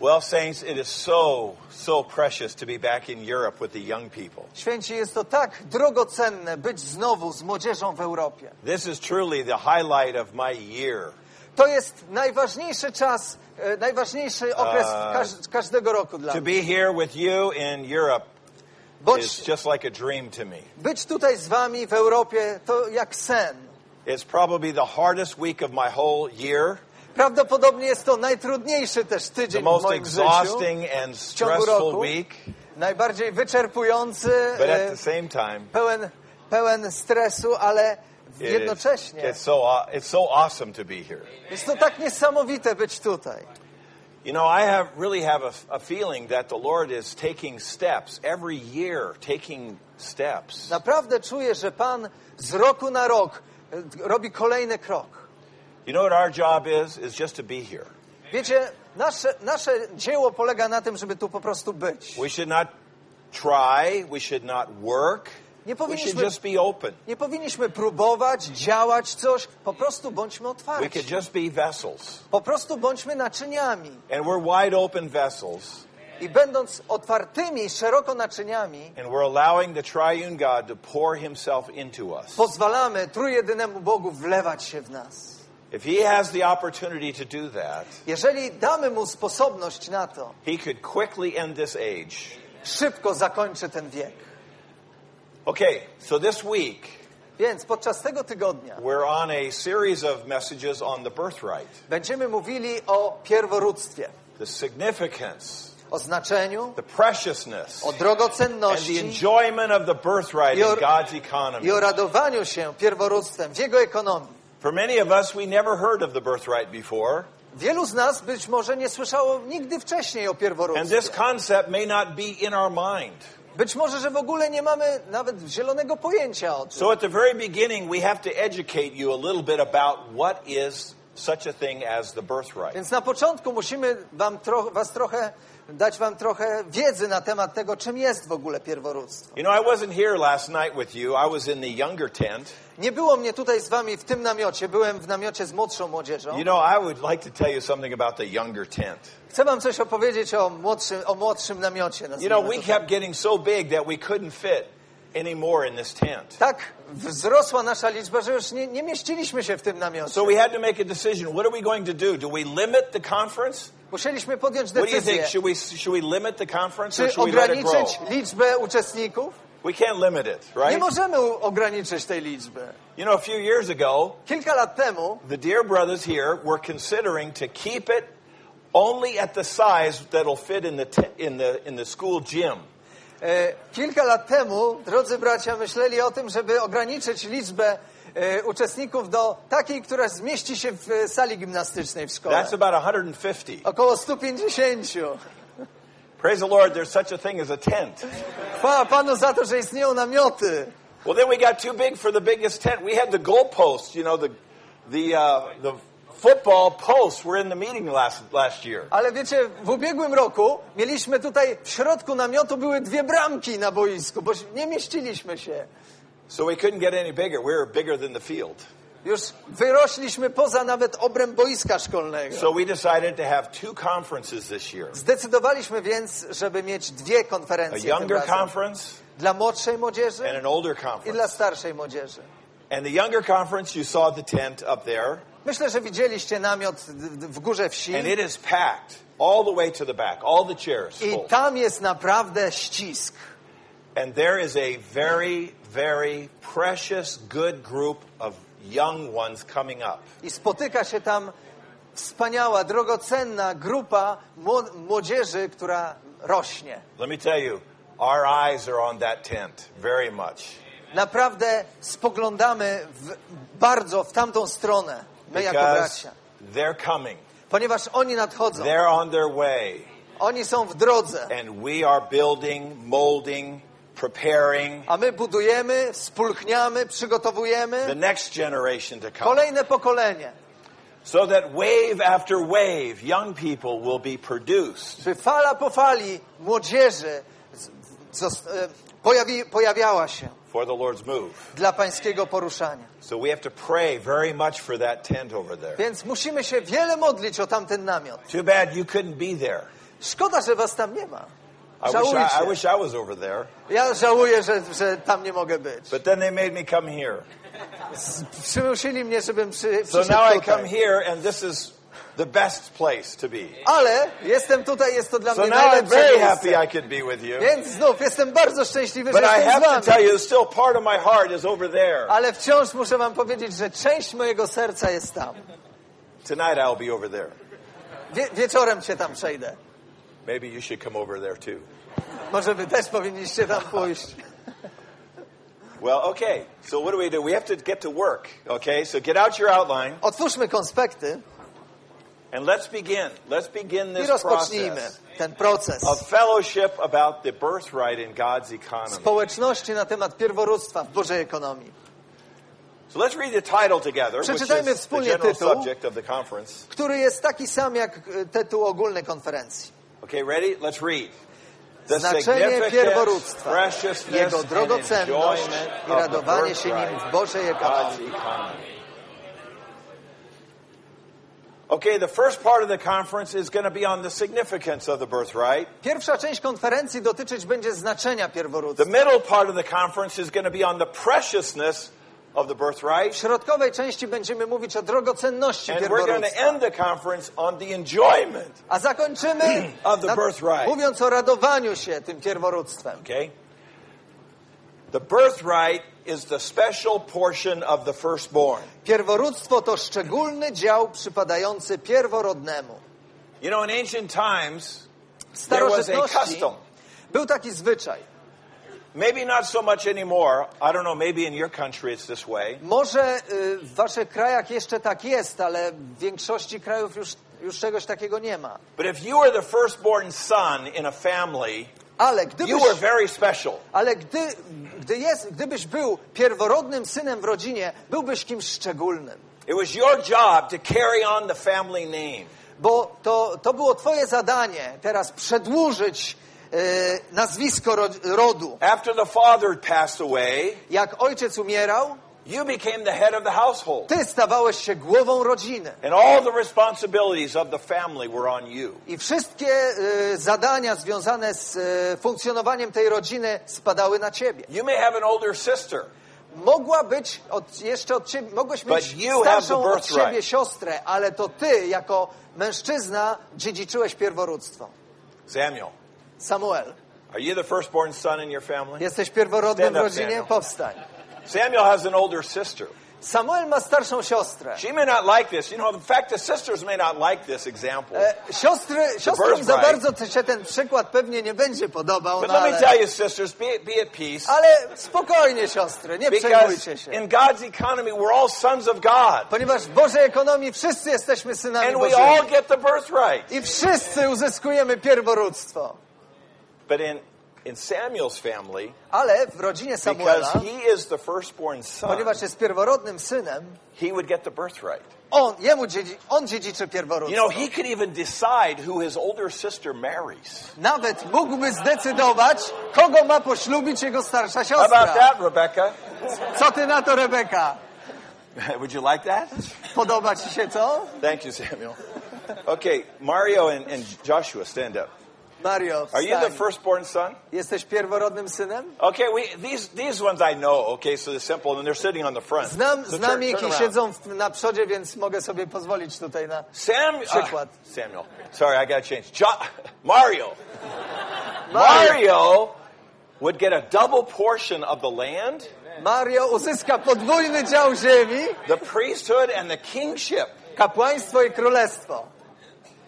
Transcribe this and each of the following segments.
Well, saints, it is so, so precious to be back in Europe with the young people. Święci, jest to tak drogocenne być znowu z młodzieżą w Europie. This is truly the highlight of my year. To jest najważniejszy czas, e, najważniejszy okres A, każ, każdego roku dla To mnie. be here with you in Europe is Bądź, just like a dream to me. być tutaj z wami w Europie to jak sen. It's probably the hardest week of my whole year, Prawdopodobnie jest to najtrudniejszy też tydzień w moim życiu. and stressful roku. week, Najbardziej wyczerpujący, same time, pełen, pełen stresu, ale it is- jednocześnie it's so it's so awesome to be here. jest to tak niesamowite być tutaj. You know, I have really have a, a feeling that the Lord is taking steps every year, taking steps. Naprawdę czuję, że Pan z roku na rok e, robi kolejny krok. You know what our job is? Is just to be here. Wiecie, nasze, nasze dzieło polega na tym, żeby tu po prostu być. We should not try. We should not work. Nie We should powinniśmy, just be open. nie powinniśmy próbować, działać coś, po prostu bądźmy We could otwarci. just be vessels. Po prostu bądźmy naczyniami. And we're wide open vessels. I będąc otwartymi, szeroko naczyniami, And we're allowing the triune God to pour himself into us. pozwalamy trójjedynemu Bogu wlewać się w nas. If he has the opportunity to do that, Jeżeli damy mu sposobność na to, he could quickly end this age. szybko zakończy ten wiek. Okay, so this week Więc podczas tego tygodnia we're on a series of messages on the birthright, będziemy mówili o pierworództwie, the significance, o znaczeniu, the preciousness, o and the drogocenności enjoyment of the birthright in Your- God's economy. i o radowaniu się pierworództwem w jego ekonomii. For many of us, we never heard of the birthright before, Wielu z nas być może nie słyszało nigdy wcześniej o and pierworództwie. this concept may not be in our mind. Być może, że w ogóle nie mamy nawet zielonego pojęcia o tym. So at the very beginning, we have to educate you a little bit about what is such a thing as the birthright. Więc na początku musimy wam tro was trochę, dać wam trochę wiedzy na temat tego, czym jest w ogóle pierworództwo. You know, I wasn't here last night with you. I was in the younger tent. Nie było mnie tutaj z wami w tym namiocie, byłem w namiocie z młodszą młodzieżą. You know, I would like to tell you something about the younger tent. Chcę wam coś opowiedzieć o młodszym, o młodszym namiocie. You know, we tak. kept getting so big that we couldn't fit anymore in this tent. Tak wzrosła nasza liczba, że już nie, nie mieściliśmy się w tym namiocie. So we had to make a decision. What are we going to do? Do we limit the conference? Musieliśmy podjąć What do you think? decyzję, Should we, should we limit the conference or should we let it grow? ograniczyć liczbę uczestników. We can't limit it, Nie right? możemy u- ograniczyć tej liczby. You know, a few years ago, Kilka lat temu the Dear Brothers here were considering to keep it only at the size that'll fit in the, in the, in the school gym. E, Kilka lat temu, drodzy bracia, myśleli o tym, żeby ograniczyć liczbę e, uczestników do takiej, która zmieści się w e, sali gimnastycznej w szkole. That's about 150. Około 150. Praise the Lord, there's such a thing as a tent. Chwała Panu za to, że istnieją namioty. Well, then we got too big for the biggest tent. We had the goalposts, you know, the, the, uh, the football posts were in the meeting last, last year. Ale wiecie, w ubiegłym roku mieliśmy tutaj w środku namiotu były dwie bramki na boisku, bo nie mieściliśmy się. So we couldn't get any bigger. We were bigger than the field. Już wyrośliśmy poza nawet obręb boiska szkolnego. So we decided to have two conferences this year Zdecydowaliśmy więc, żeby mieć dwie a konferencje tym younger conference Dla młodszej młodzieży and an older i dla conference. starszej młodzieży. And the younger conference, you saw the tent up there, Myślę, że widzieliście namiot w górze wsi and it is packed all the way to the back, all the chairs i full. tam jest naprawdę ścisk. And there is a very, very precious, good group of young ones coming up. I spotyka się tam wspaniała, drogocenna grupa mło- młodzieży, która rośnie. Let me tell you, our eyes are on that tent very much. Naprawdę spoglądamy w, bardzo w tamtą stronę, my jako Because bracia. they're coming. Ponieważ oni nadchodzą, They're on their way. oni są w drodze, And we are building, molding, preparing a my budujemy, spulchniamy, przygotowujemy the next generation to come. kolejne pokolenie, So that wave after wave, young people will be produced. by fala po fali młodzieży e, pojawi, pojawiała się for the Lord's move. dla pańskiego poruszania. So we have to pray very much for that tent over there. Więc musimy się wiele modlić o tamten namiot. Too bad you couldn't be there. Szkoda, że was tam nie ma. I wish. I, I wish I was over there. Ja żałuję, że, że tam nie mogę być. But then they made me come here. Przymusili mnie, żebym przy, So now I come here, and this is the best place to be. Ale jestem tutaj, jest to dla So mnie now I'm very miejsce. happy I could be with you. Więc znów jestem bardzo szczęśliwy, But że I jestem have z to wami. tell you, still part of my heart is over there. Ale wciąż muszę wam powiedzieć, że część mojego serca jest tam. Tonight I'll be over there. Wie, wieczorem się tam przejdę. Maybe you should come over there too. Może wy też powinniście tam pójść. Well, okay. So what do we do? We have to get to work. Okay. So get out your outline Otwórzmy konspekty and let's begin. Let's begin i this rozpocznijmy process ten proces of fellowship about the birthright in God's economy. społeczności na temat pierworództwa w Bożej ekonomii. So let's read the title together, which Przeczytajmy is the wspólnie general tytuł. subject of the conference. który jest taki sam jak e, tytuł ogólnej konferencji. Okay, ready? Let's read. The Znaczenie significance, pierworództwa, preciousness, jego drogocenność i of the radowanie się nim w Bożej ekonomii. Okay, the first part of the conference is going to be on the significance of the birthright. Pierwsza część konferencji dotyczyć będzie znaczenia The middle part of the conference is going to be on the preciousness of the W birthright. środkowej części będziemy mówić o drogocenności And we're going to pierworództwa. end the conference on the enjoyment. A zakończymy Of the birthright. mówiąc o radowaniu się tym pierworództwem. Okay? The birthright is the special portion of the firstborn. Pierworództwo to szczególny dział przypadający pierworodnemu. You know, in ancient times, W there was a custom. był taki zwyczaj. Maybe not so much anymore. I don't know, maybe in your country it's this way. Może y, w waszych krajach jeszcze tak jest, ale w większości krajów już, już czegoś takiego nie ma. But if you were the firstborn son in a family, Ale you gdybyś, were very special. ale gdy, gdy jest, gdybyś był pierworodnym synem w rodzinie, byłbyś kimś szczególnym. It was your job to carry on the family name. Bo to, to było twoje zadanie teraz przedłużyć nazwisko ro, rodu. After the father passed away, Jak ojciec umierał, you became the head of the household. ty stawałeś się głową rodziny. And all the responsibilities of the family were on you. I wszystkie y, zadania związane z y, funkcjonowaniem tej rodziny spadały na ciebie. You may have an older sister, Mogła być od, jeszcze od ciebie, mogłeś mieć starszą od siebie siostrę, ale to ty jako mężczyzna dziedziczyłeś pierworództwo. Samuel. Samuel, Are you the firstborn son in your family? jesteś pierworodnym w rodzinie? Samuel. Powstań. Samuel has an older sister. Samuel ma starszą siostrę. She may not like this. You know, in fact, the sisters may not like this example. E, siostry, siostrom za bardzo się ten przykład pewnie nie będzie podobał, But no let me ale, tell you, sisters, be, be at peace. ale spokojnie siostry, nie Because przejmujcie się. in God's economy, we're all sons of God. Ponieważ w Bożej ekonomii wszyscy jesteśmy synami And we Bożymi. all get the birthright. I wszyscy uzyskujemy pierworództwo. But in, in Samuel's family, Ale w rodzinie because he is the firstborn son, ponieważ jest pierworodnym synem, he would get the birthright. on, jemu dziedzi, on dziedziczy You pierworództwo. know, he could even decide who his older sister marries. Nawet mógłby zdecydować, kogo ma poślubić jego starsza How about siostra. that, Rebecca? Co ty na to, Rebeka? Would you like that? Podoba ci się to? Thank you, Samuel. Okay, Mario and, and Joshua, stand up. Mario, Are you the firstborn son? Jesteś pierworodnym synem? Okay, we, these, these ones I know, okay, so they're simple, and they're sitting on the front. Znam, so znam turn, ich turn i siedzą w, na przodzie, więc mogę sobie pozwolić tutaj na... Sam, Przykład. uh, Samuel. Sorry, I got to change. Jo- Mario. Mario. Mario would get a double portion of the land, Mario uzyska podwójny dział ziemi, the priesthood, and the kingship. kapłaństwo i królestwo.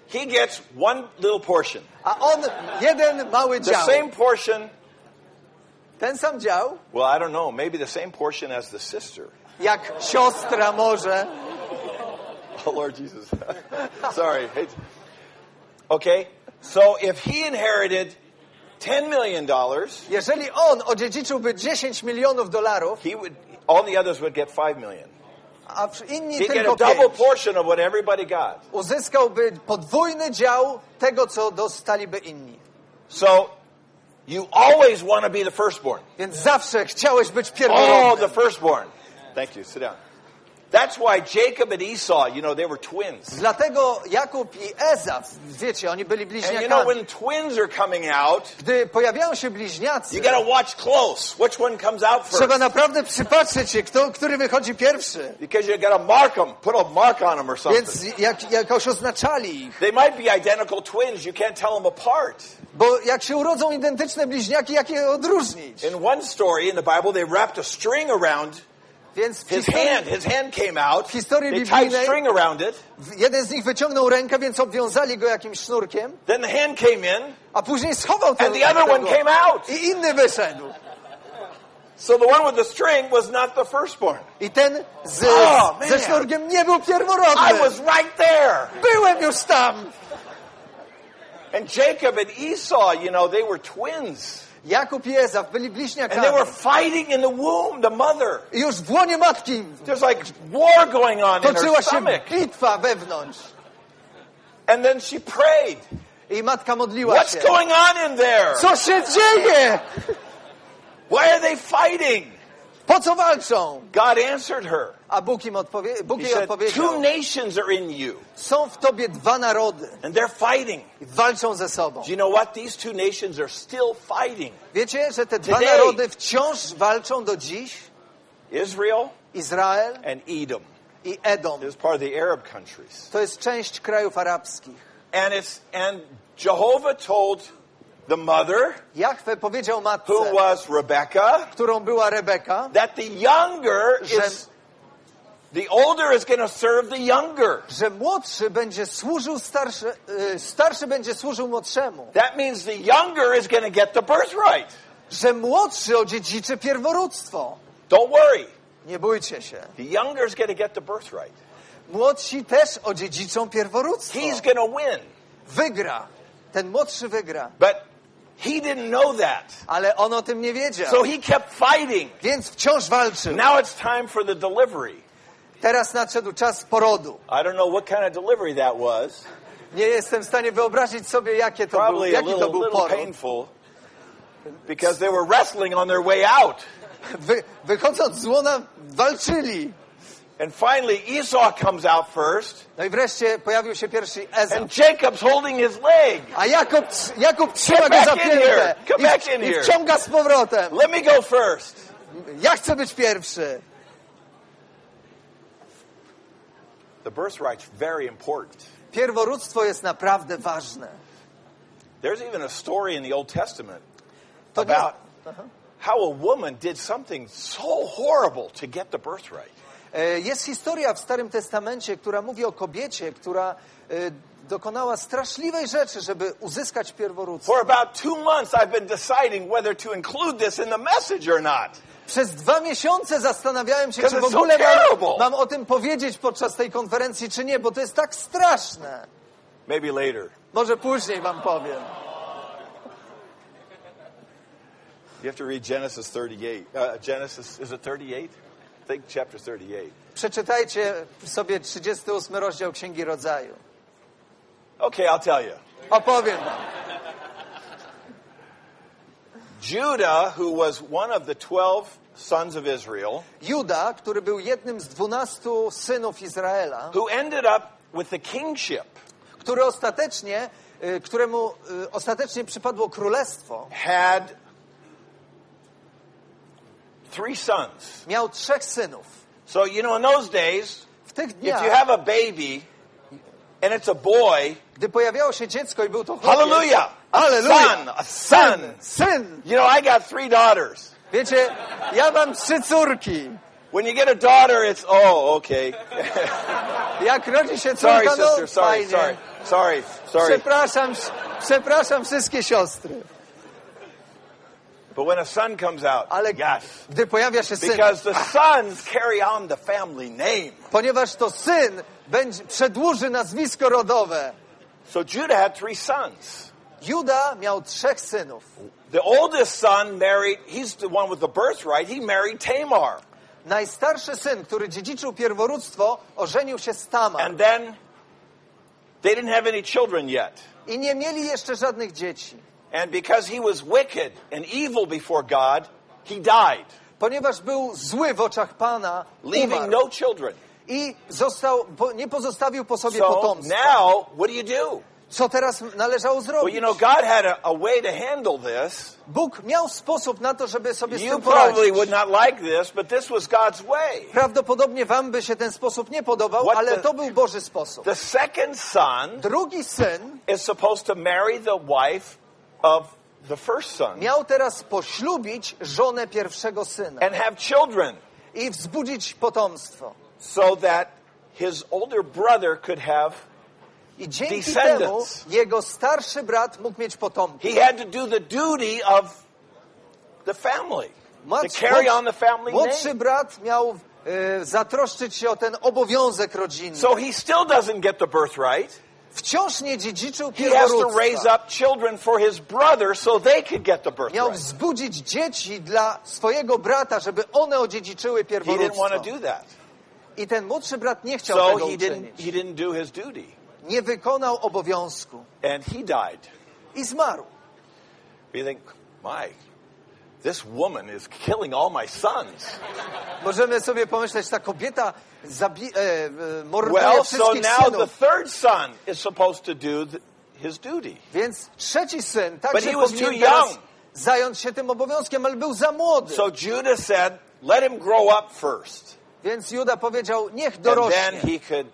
He gets one little portion. A on jeden mały The dział. same portion, Ten sam dział, well, I don't know, maybe the same portion as the sister. jak siostra może. Oh, Lord Jesus. Sorry. Okay, so if he inherited $10 million, Jeżeli on odziedziczyłby 10 milionów dolarów, he would, all the others would get 5 million. A inni He'd get a double 5, portion of what everybody got. uzyskałby podwójny dział tego, co dostaliby inni. So you always want to be the firstborn. Więc zawsze chciałeś być Oh, the firstborn. Thank you. Sit down. That's why Jacob and Esau, you know, they were twins. Dlatego Jakub i Ezaf, wiecie, oni byli And you bliźniakami. know, when twins are coming out, Gdy pojawiają się bliźniacy, you got to watch close. Which one comes out trzeba first? naprawdę przypatrzeć się, kto, który wychodzi pierwszy. Because you got to mark them, put a mark on them or something. Więc jak, jakoś oznaczali ich. They might be identical twins. You can't tell them apart. Bo jak się urodzą identyczne bliźniaki, jak je odróżnić? In one story in the Bible, they wrapped a string around Więc his historii, hand. His hand came out. W historii They tied biblijnej- string around it. jeden z nich wyciągnął rękę, więc obwiązali go jakimś sznurkiem, Then the hand came in, a później schował ten and the other one came out. I inny wyszedł. So the one with the string was not the firstborn. I ten z, Oh, ze sznurkiem nie był I pierworodny. was right there. Byłem już tam. And Jacob and Esau, you know, they were twins. Jakub i Ezaf byli And they were fighting in the womb, the mother. I już w łonie matki There's like war going on in her stomach. bitwa wewnątrz. And then she prayed. I matka modliła What's się. going on in there? Co się dzieje? Why are they fighting? Po co walczą? God answered her. A Bóg im odpowie- Bóg He jej said, Two odpowiedział. nations are in you, Są w tobie dwa narody and they're fighting. i walczą ze sobą. Do you know what? These two nations are still fighting. Wiecie, że te dwa Today. narody wciąż walczą do dziś? Israel Izrael and Edom i Edom. is part of the Arab countries. To jest część krajów arabskich. And it's and Jehovah told the mother, Jachwę powiedział matce, who was Rebecca, którą była Rebeka, that the younger Że- is the older is going to serve the younger. że młodszy będzie służył starszy, y, starszy będzie służył młodszemu. That means the younger is going to get the birthright. Że młodszy odziedziczy pierworództwo. Don't worry. Nie bójcie się. The younger is going to get the birthright. Młodsi też odziedziczą pierworództwo. He's going to win. Wygra. Ten młodszy wygra. But he didn't know that. Ale on o tym nie wiedział. So he kept fighting. Więc wciąż walczył. Now it's time for the delivery. Teraz nadszedł czas porodu. I don't know what kind of delivery that was. Nie jestem w stanie wyobrazić sobie, jakie to był, Probably a jaki little, to był poród. painful because they were wrestling on their way out. Wy, wychodząc z łona walczyli. And finally, Esau comes out first, No i wreszcie pojawił się pierwszy Ezaf. and Jacob's holding his leg. A Jakub, Jakub trzyma go za piętę Come back in i, i here. wciąga z powrotem. Let me go first. Ja chcę być pierwszy. The birthright's very important. Pierworództwo jest naprawdę ważne. There's even a story in the Old Testament about how a woman did something so horrible to get the birthright. E, Jest historia w Starym Testamencie, która mówi o kobiecie, która e, dokonała straszliwej rzeczy, żeby uzyskać pierworództwo. For about two months, I've been deciding whether to include this in the message or not. Przez dwa miesiące zastanawiałem się, czy w so ogóle terrible. mam, mam o tym powiedzieć podczas tej konferencji, czy nie, bo to jest tak straszne. Maybe later. Może później wam powiem. You have to read Genesis 38. Uh, Genesis, is it 38? Think chapter 38. Przeczytajcie sobie 38 rozdział Księgi Rodzaju. Okay, I'll tell you. Opowiem wam. Judah, who was one of the 12 sons of Israel, Juda, który był jednym z dwunastu synów Izraela, who ended up with the kingship, który ostatecznie, y, któremu y, ostatecznie przypadło królestwo, had three sons. miał trzech synów. So, you know, in those days, tych if you have a baby and it's a boy, gdy pojawiało się dziecko i był to chłopiec, hallelujah, Hallelujah. son, a son. syn. You know, I got three daughters. Wiecie, ja mam trzy córki. When you get a daughter, it's, oh, okay. Jak rodzi się sorry, córka, no sister, sorry, fajnie. sorry, sorry, sorry. Przepraszam, przepraszam wszystkie siostry. But when a son comes out, Ale yes. gdy pojawia się syn, Because the sons carry on the family name. ponieważ to syn będzie, przedłuży nazwisko rodowe. So Judah had three sons. Juda miał trzech synów. The oldest son married, he's the one with the birthright, he married Tamar. Najstarszy syn, który dziedziczył pierworództwo, ożenił się z Tamar. And then they didn't have any children yet. I nie mieli jeszcze żadnych dzieci. And because he was wicked and evil before God, he died, Ponieważ był zły w oczach Pana, leaving umarł no children. i został, po, nie pozostawił po sobie So potomstwa. now, what do you do? Co teraz należało Well, zrobić? you know, God had a, a way to handle this. Bóg miał sposób na to, żeby sobie z You tym probably poradzić. would not like this, but this was God's way. Prawdopodobnie wam by się ten sposób nie podobał, What ale the- to był Boży sposób. The second son Drugi syn is supposed to marry the wife of the first son miał teraz poślubić żonę pierwszego syna and have children i wzbudzić potomstwo. so that his older brother could have I dzięki temu jego starszy brat mógł mieć potomków. he had to do the duty of the family to Młodszy- carry on the family Młodszy brat miał e, zatroszczyć się o ten obowiązek rodzinny. So he still doesn't get the birthright. Wciąż nie dziedziczył pierworództwa. so Miał wzbudzić dzieci dla swojego brata, żeby one odziedziczyły didn't pierworództwo. I ten młodszy brat nie chciał So tego he didn't, uczynić. he didn't do his duty. Nie wykonał obowiązku And he died. i zmarł. You think, my, this woman is killing all my sons. Możemy sobie pomyśleć, ta kobieta zabi- e, morduje Well, so wszystkich now the synów. third son is supposed to do th- his duty. Więc trzeci syn But także he was powinien too teraz young. zająć się tym obowiązkiem, ale był za młody. So Judah said, let him grow up first. Więc Juda powiedział, niech And then dorośnie. he could.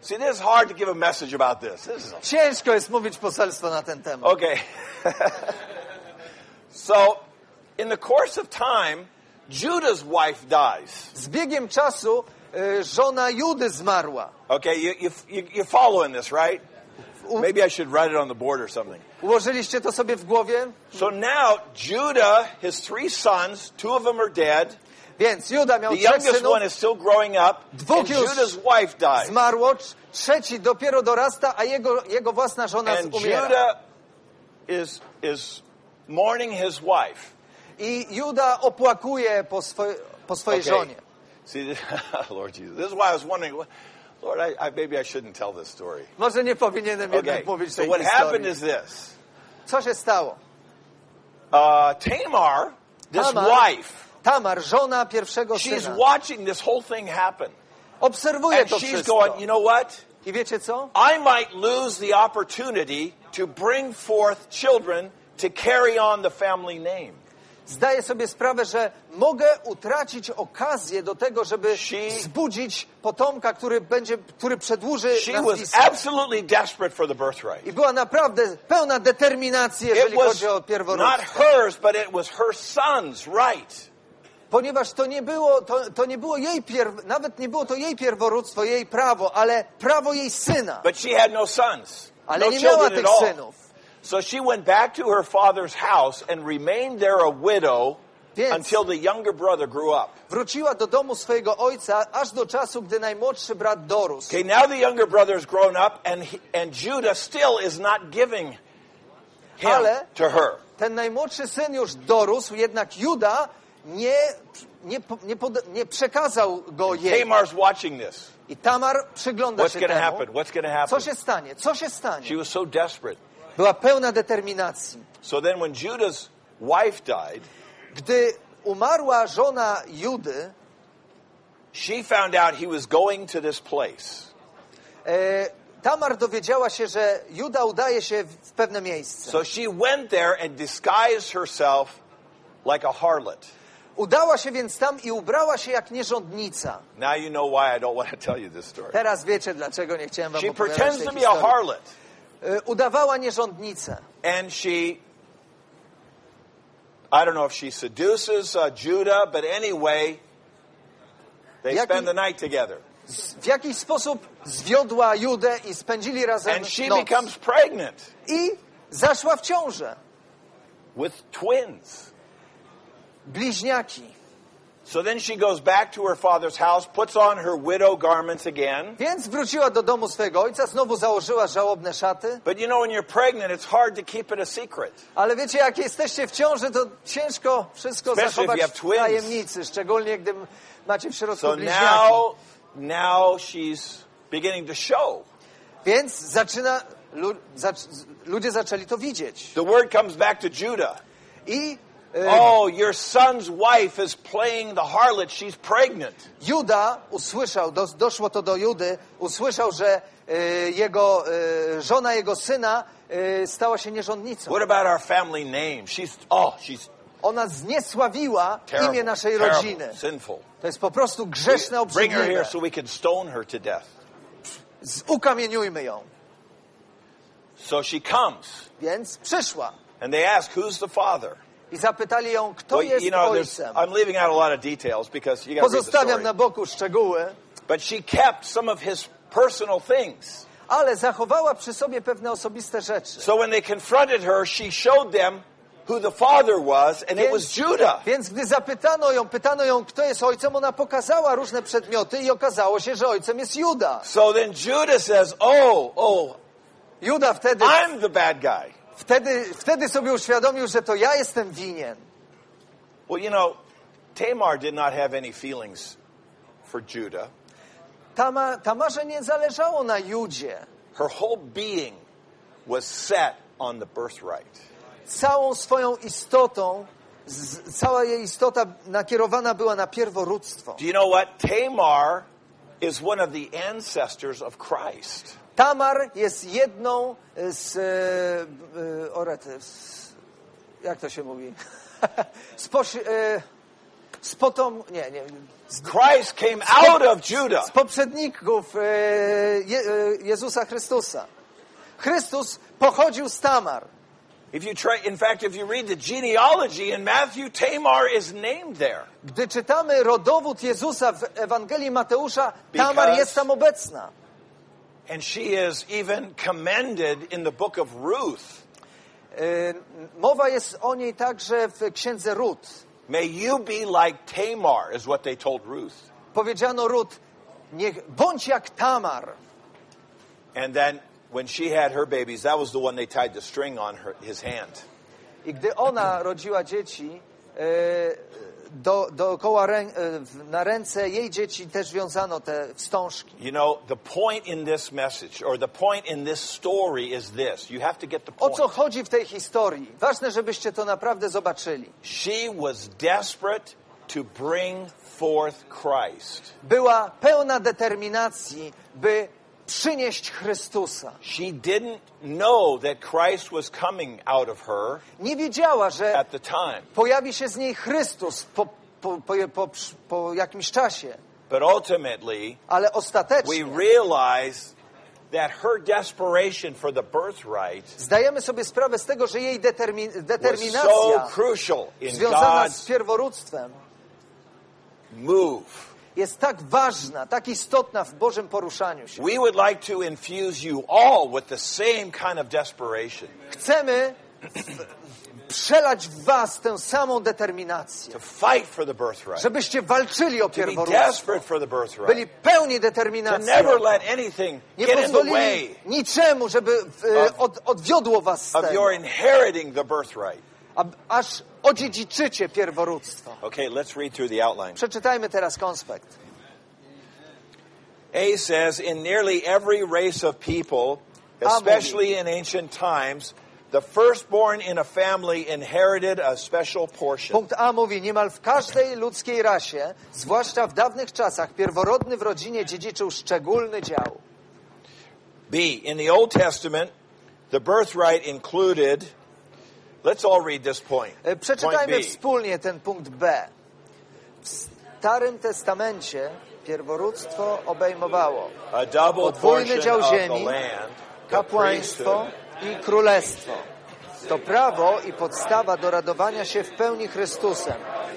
See, this is hard to give a message about this. This is a Ciężko jest mówić poselstwo na ten temat. Okay. so, in the course of time, Judah's wife dies. Z biegiem czasu żona Judy zmarła. Okay, you, you, you, you're following this, right? Maybe I should write it on the board or something. Ułożyliście to sobie w głowie? So now, Judah, his three sons, two of them are dead. Więc Juda miał The trzech youngest synów, one is still growing up. Dwóch And już Judah's wife dies. zmarło, trzeci dopiero dorasta, a jego, jego własna żona And umiera. Judah is, is mourning his wife. I Juda opłakuje po, swoj, po swojej Okay. żonie. See, Lord Jesus. This is why I was wondering, Lord, I, I, maybe I shouldn't tell this story. Może nie powinienem Okay, jednak mówić so tej what happened historii. is this. Co się stało? Uh, Tamar, this Tamar. wife, Tamar, żona pierwszego she's syna, watching this whole thing happen. obserwuje And to she's wszystko. going, you know what? I wiecie co? I might lose the opportunity to bring forth children to carry on the family name. Zdaję sobie sprawę, że mogę utracić okazję do tego, żeby She- zbudzić potomka, który będzie, który przedłuży She was absolutely desperate for the birthright. I była naprawdę pełna determinacji, jeżeli chodzi o not pierworództwo. hers, but it was her son's right. Ponieważ to nie było, to, to nie było jej pierw, nawet nie było to jej pierworództwo, jej prawo, ale prawo jej syna. But she had no sons, Ale no nie miała tych synów. So she went back to her father's house and remained there a widow Więc- until the younger brother grew up. Wróciła do domu swojego ojca aż do czasu, gdy najmłodszy brat dorósł. Okay, now the younger brother has grown up, and he, and Judah still is not giving him Ale- to her. Ten najmłodszy syn już dorósł, jednak Juda nie, nie, nie, pod, nie przekazał go jej. Tamar's watching this. I Tamar przygląda What's się going to temu. happen? What's going to Co happen? się stanie? Co się stanie? She was so desperate. Była pełna determinacji. So then, when Judah's wife died, Gdy umarła żona Judy, she found out he was going to this place. e, Tamar dowiedziała się, że Juda udaje się w pewne miejsce. So she went there and disguised herself like a harlot. Udała się więc tam i ubrała się jak nierządnica. Now you know why I don't want to tell you this story. Teraz wiecie, dlaczego nie chciałem wam She opowiadać pretends tej to be a historii. harlot. E, Udawała nierządnicę. And she, I don't know if she seduces uh, Judah, but anyway, they Jaki- spend the night together. Z- W jakiś sposób zwiodła Judę i spędzili razem And she noc. becomes pregnant I zaszła w ciążę. with twins. Bliźniaki. So then she goes back to her father's house, puts on her widow garments again. Więc wróciła do domu swojego ojca, znowu założyła żałobne szaty. But you know, when you're pregnant, it's hard to keep it a secret. Ale wiecie, jak jesteście w ciąży, to ciężko wszystko Especially zachować w tajemnicy, szczególnie gdy macie w środku So bliźniaki. now, now she's beginning to show. Więc zaczyna, lu, zac, ludzie zaczęli to widzieć. The word comes back to Judah. I Eh. Oh, your son's wife is playing the harlot. She's pregnant. Juda usłyszał, do, doszło to do Judy, usłyszał, że e, jego, e, żona jego syna e, stała się nierządnicą. What about our family name? She's, oh, she's Ona zniesławiła terrible, imię naszej terrible, rodziny. sinful. To jest po prostu grzeszne, Bring her here so we can stone her to death. Ukamieniujmy ją. So she comes, Więc przyszła and they ask, "Who's the father?" I zapytali ją, kto Well, jest you know, ojcem. I'm leaving out a lot of details because you Pozostawiam na boku szczegóły, But she kept some of his personal things. ale zachowała przy sobie pewne osobiste rzeczy. So when they confronted her, she showed them who the father was, and it was Judah. więc gdy zapytano ją, pytano ją, kto jest ojcem, ona pokazała różne przedmioty i okazało się, że ojcem jest Juda. So then Judah says, "Oh, oh, Juda wtedy, I'm the bad guy." Wtedy, wtedy sobie uświadomił, że to ja jestem winien. Well, you know, Tamar did not have any feelings for Judah. Tama, Tamarze nie zależało na Judzie. Her whole being was set on the birthright. Całą swoją istotą, z, cała jej istota nakierowana była na pierworództwo. Do you know what? Tamar is one of the ancestors of Christ. Tamar jest jedną z... E, e, orety, z jak to się mówi? z, poś, e, z potom... Nie, nie. Z, Christ came out of Judah. z poprzedników e, Je, e, Jezusa Chrystusa. Chrystus pochodził z Tamar. If you try, in fact, if you read the genealogy in Matthew, Tamar is named there. Gdy czytamy rodowód Jezusa w Ewangelii Mateusza, Tamar Because- jest tam obecna. And she is even commended in the book of Ruth. E, Mowa jest o niej także w księdze Rut. May you be like Tamar, is what they told Ruth. Powiedziano Rut, niech, bądź jak Tamar. And then when she had her babies, that was the one they tied the string on her, his hand. I gdy ona rodziła dzieci, e, do, dookoła rę, e, na ręce jej dzieci też wiązano te wstążki. You know, the point in this message, or the point in this story is this. You have to get the O point. co chodzi w tej historii? Ważne, żebyście to naprawdę zobaczyli. She was desperate to bring forth Christ. Była pełna determinacji, by przynieść Chrystusa. She didn't know that Christ was coming out of her Nie wiedziała, że at the time. pojawi się z niej Chrystus po, po, po, po, jakimś czasie, But ultimately, ale we ostatecznie realize that her desperation for the birthright zdajemy sobie sprawę z tego, że jej determin, so determinacja in związana z God's pierworództwem move. Jest tak ważna, tak istotna w Bożym poruszaniu się. We would like to infuse you all with the same kind of desperation. Chcemy w- przelać w was tę samą determinację, to fight for the birthright, żebyście walczyli o pierworództwo, byli pełni determinacji, nie pozwolili niczemu, żeby e, od, odwiodło was z tego, inheriting the birthright. ab- aż odziedziczycie pierworództwo. Okay, let's read through the outline. Przeczytajmy teraz konspekt. A says, in nearly every race of people, especially in ancient times, the firstborn in a family inherited a special portion. Punkt A mówi, niemal w każdej ludzkiej rasie, zwłaszcza w dawnych czasach, pierworodny w rodzinie dziedziczył szczególny dział. B, in the Old Testament, the birthright included, let's all read this point. E, Point Przeczytajmy B. wspólnie ten punkt B. W Starym Testamencie pierworództwo obejmowało podwójny dział ziemi, kapłaństwo i królestwo. To prawo i podstawa do radowania się w pełni Chrystusem,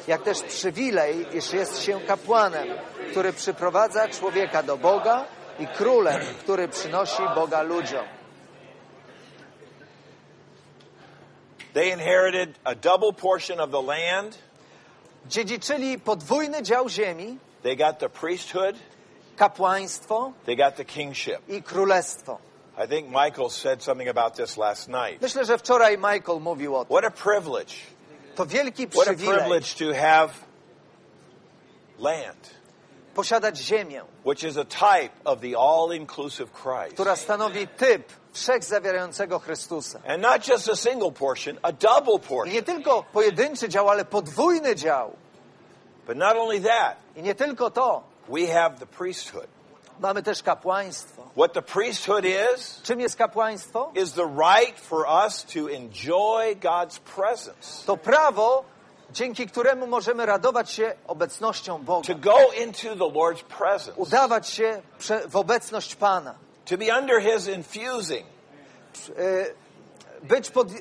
jak też przywilej, iż jest się kapłanem, który przyprowadza człowieka do Boga i królem, który przynosi Boga ludziom. They inherited a double portion of the land. Dziedziczyli podwójny dział ziemi, They got the priesthood. kapłaństwo They got the kingship. i królestwo. I think Michael said something about this last night. Myślę, że wczoraj Michael mówił o tym. What a privilege. To wielki What a przywilej privilege to have land, posiadać ziemię, which is a type of the all inclusive Christ. która stanowi typ wszechzawierającego Chrystusa. And not just a single portion, a double I portion. nie tylko pojedynczy dział, ale podwójny dział. But not only that, I nie tylko to. we have the priesthood. Mamy też kapłaństwo. What the priesthood is, Czym jest kapłaństwo? is the right for us to enjoy God's presence, To prawo, dzięki któremu możemy radować się obecnością Boga. to go into the Lord's presence, Udawać się w obecność Pana. To be under His infusing, E, Być pod, e,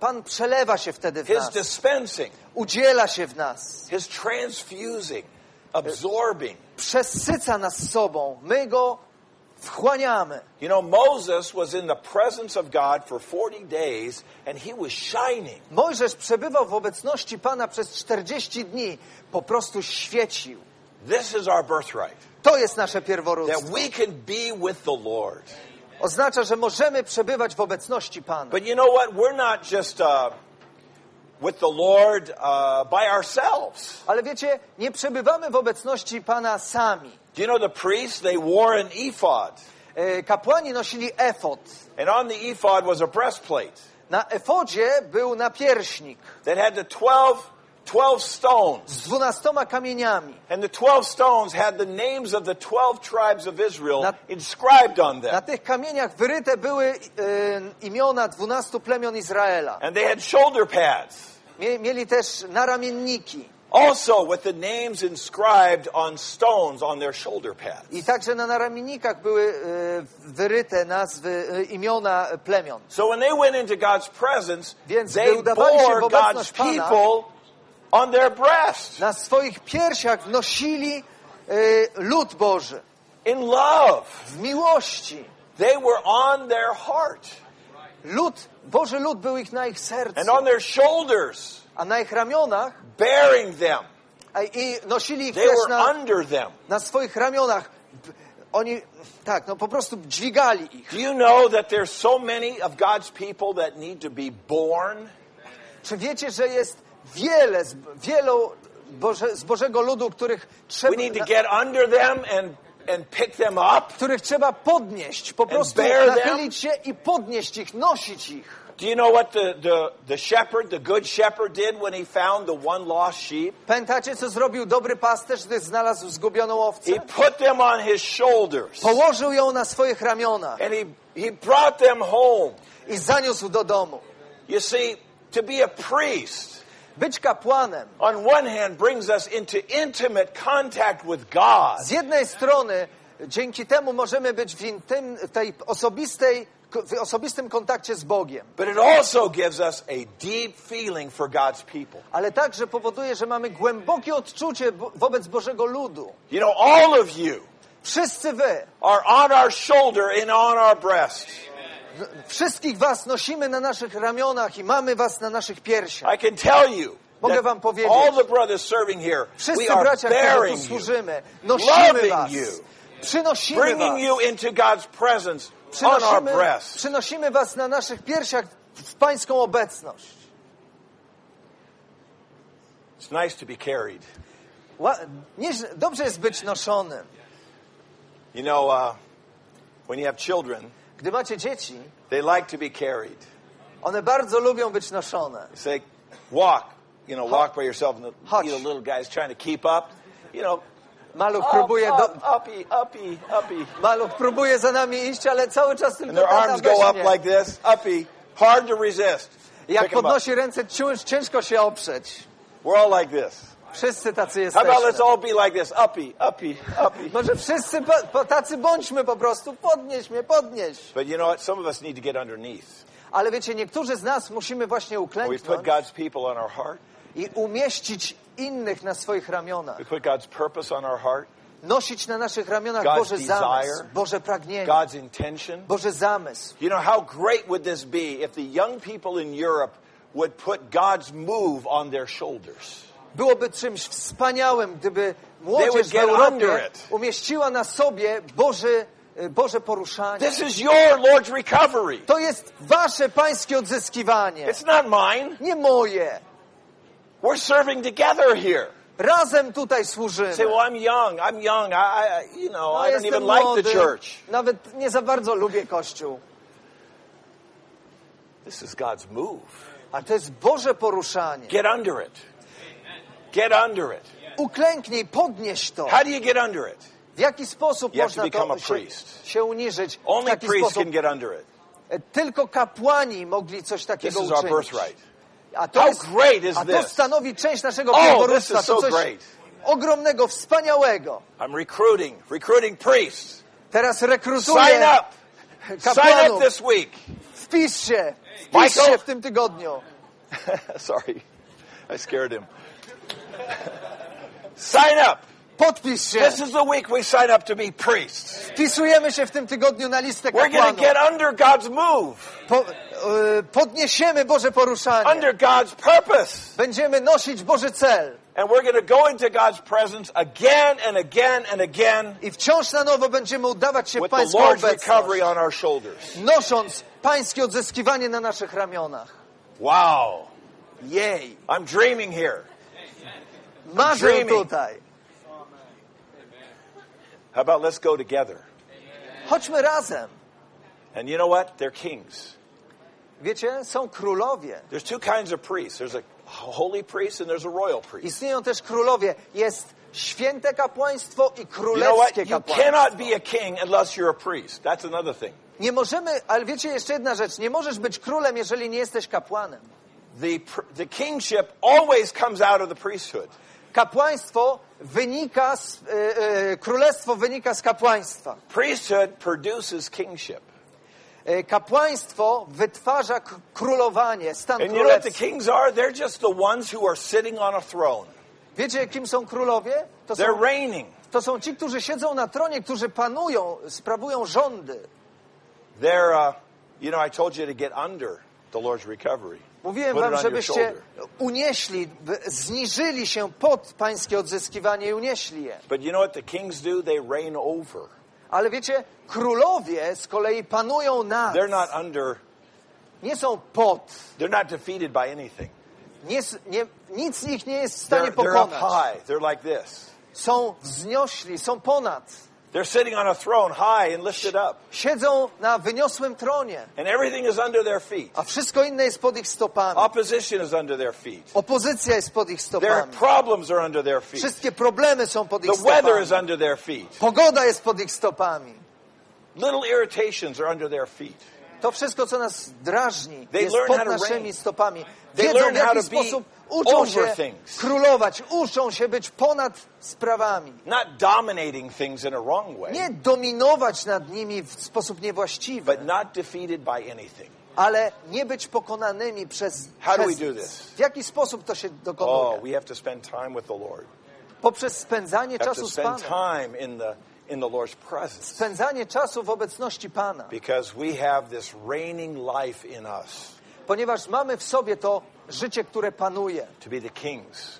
Pan przelewa się wtedy w His nas. dispensing, Udziela się w nas. His transfusing, absorbing. Przesyca nas sobą. My Go wchłaniamy. You know, Moses was in the presence of God for 40 days and he was shining. Mojżesz przebywał w obecności Pana przez 40 dni. Po prostu świecił. This is our birthright, To jest nasze that pierworództwo. we can be with the Lord. Oznacza, że możemy przebywać w obecności Pana. But you know what? We're not just uh, with the Lord uh, by ourselves. Ale wiecie, nie przebywamy w obecności Pana sami. Do you know the priests? They wore an ephod, E, Kapłani nosili efod. and on the ephod was a breastplate Na efodzie był napierśnik that had the 12, 12 stones. z dwunastoma kamieniami. And the 12 stones had the names of the 12 tribes of Israel Na- inscribed on Na them. tych kamieniach wyryte były e, imiona dwunastu plemion Izraela. And they had shoulder pads. Mie, mieli też naramienniki. Also with the names inscribed on stones on their shoulder pads. I także na naramiennikach były wyryte nazwy, imiona plemion. So when they went into God's presence, Więc they gdy udawali się w bore God's people on their breast Na swoich piersiach wnosili e, lud Boży in love. w miłości. They were on their heart Lud, Boży lud był ich na ich sercu, and on their shoulders, a na ich ramionach bearing them. i nosili ich They też na, under them. na swoich ramionach. Oni, tak, no po prostu dźwigali ich. Do you know that there's so many of God's people that need to be born? Czy wiecie, że jest wiele, z, wielu Boże, z Bożego ludu, których trzeba, We need to get under them and, and pick them up. których trzeba podnieść, po prostu nachylić się i podnieść ich, nosić ich. Do you know what the, the, the shepherd, the good shepherd, did when he found the one lost sheep? Pamiętacie, co zrobił dobry pasterz, gdy znalazł zgubioną owcę? He put them on his shoulders Położył ją na swoich ramionach and he, he brought them home. i zaniósł do domu. You see, to be a priest, Być kapłanem on one hand, brings us into intimate contact with God. z jednej strony dzięki temu możemy być w intym, tej osobistej, w osobistym kontakcie z Bogiem, But it also gives us a deep feeling for God's people. ale także powoduje, że mamy głębokie odczucie wobec Bożego ludu. You know, all of you Wszyscy wy, are on our shoulder and on our breast. Wszystkich was nosimy na naszych ramionach i mamy was na naszych piersiach. I can tell you Mogę wam powiedzieć, all the brothers serving here, we Wszyscy are bracia, którzy tu służymy, nosimy was, you, przynosimy bringing was. you into God's presence on our breast. przynosimy was na naszych piersiach w pańską obecność. It's nice to be carried. Dobrze jest być noszonym. You know, uh, when you have children, Gdy macie dzieci, they like to be carried. one bardzo lubią być noszone. Say, walk, you know, walk by yourself, and the Chodź. you know, little guy's trying to keep up. You know, Maluch up, próbuje, do, up, uppy, uppy, uppy. maluch próbuje za nami iść, ale cały czas tylko And their tata arms go up like this, uppy, hard to resist. Jak Pick podnosi ręce, cięż- ciężko się oprzeć. We're all like this. Wszyscy tacy How about let's all be like this, uppy, uppy, uppy. Może wszyscy po, po, tacy bądźmy po prostu. Podnieś mnie, podnieś. But you know what? Some of us need to get underneath. Ale wiecie, niektórzy z nas musimy właśnie We put uklęknąć God's people on our heart. i umieścić innych na swoich ramionach. We put God's purpose on our heart, Nosić na naszych ramionach God's Boży zamysł, desire. Boże pragnienie, God's intention. Boży zamysł. You know, how great would this be if the young people in Europe would put God's move on their shoulders? Byłoby czymś wspaniałym, gdyby młodzież w Europie umieściła na sobie Boży, Boże poruszanie. This is your Lord's recovery. To jest wasze pańskie odzyskiwanie, It's not mine. nie moje. We're serving together here. Razem tutaj Say, służymy. well, I'm young. I'm young. I, I you know, No, I don't even like the młody, church. Nawet nie za bardzo lubię Kościół. This is God's move. A to jest Boże poruszanie. Get under it. Get under it. Uklęknij, podnieś to. How do you get under it? W jaki sposób You można to się, priest. się uniżyć? Only taki priests sposób can get under it. e, tylko kapłani mogli coś This takiego is our uczynić. birthright. A to, How jest, great is a to this? stanowi część naszego Oh, pierworództwa. so To coś great. ogromnego, wspaniałego. I'm recruiting, recruiting priests. Teraz Sign rekrutuję up. Sign up kapłanów. this week. Wpisz się. Wpisz się w tym tygodniu. Sorry, I scared him. Sign up. Podpisz się. This is the week we sign up to be priests. Wpisujemy się w tym tygodniu na listę We're going to get under God's move, Po, e, podniesiemy Boże poruszanie. under God's purpose. Będziemy nosić Boży cel. And we're going to go into God's presence again and again and again I wciąż na nowo będziemy udawać się with the Lord's recovery on our shoulders. nosząc Pańskie odzyskiwanie na naszych ramionach. Wow. Jej! I'm dreaming here. Dreaming. tutaj. How about let's go together? Chodźmy razem. And you know what? They're kings. Wiecie, są królowie. There's two kinds of priests. There's a holy priest and there's a royal priest. Istnieją też królowie. Jest święte kapłaństwo i You know królewskie You kapłaństwo. cannot be a king unless you're a priest. That's another thing. Nie możemy, ale wiecie jeszcze jedna rzecz. Nie możesz być królem, jeżeli nie jesteś kapłanem. The, the kingship always comes out of the priesthood. Kapłaństwo wynika z, e, e, królestwo wynika z kapłaństwa. Priesthood produces kingship. E, kapłaństwo wytwarza królowanie, stan And you know what the kings are? They're just the ones who are sitting on a throne. Wiecie, kim są królowie? To są, They're reigning. to są ci, którzy siedzą na tronie, którzy panują, sprawują rządy. They're, uh, you know, I told you to get under the Lord's recovery. Mówiłem wam, żebyście unieśli, zniżyli się pod pańskie odzyskiwanie i unieśli je. But you know what the kings do? They reign over. Ale wiecie, królowie z kolei panują nad. They're not under, Nie są pod. they're not defeated by anything. Nie, nie, nic ich nie jest w stanie They're, they're up pokonać. high. They're like this. Są wzniośli, są ponad. They're sitting on a throne high and lifted up. Siedzą na wyniosłym tronie, And everything is under their feet. a wszystko inne jest pod ich stopami. Opposition is under their feet. Opozycja jest pod ich stopami. Their stopami. problems are under their feet. Wszystkie problemy są pod ich The weather is under their feet. Pogoda jest pod ich stopami. Little irritations are under their feet. To wszystko, co nas drażni, They jest pod naszymi stopami. Wiedzą, w jaki sposób uczą się królować, uczą się być ponad sprawami. Not dominating things in a wrong way, Nie dominować nad nimi w sposób niewłaściwy, but not defeated by anything. ale nie być pokonanymi przez, How do przez we do this? W jaki sposób to się Oh, dokonuje? we have to spend time with the Lord. Poprzez spędzanie czasu z Panem. time in the in the Lord's presence Spędzanie czasu w obecności Pana. because we have this reigning life in us Ponieważ mamy w sobie to życie, które panuje, to be the kings.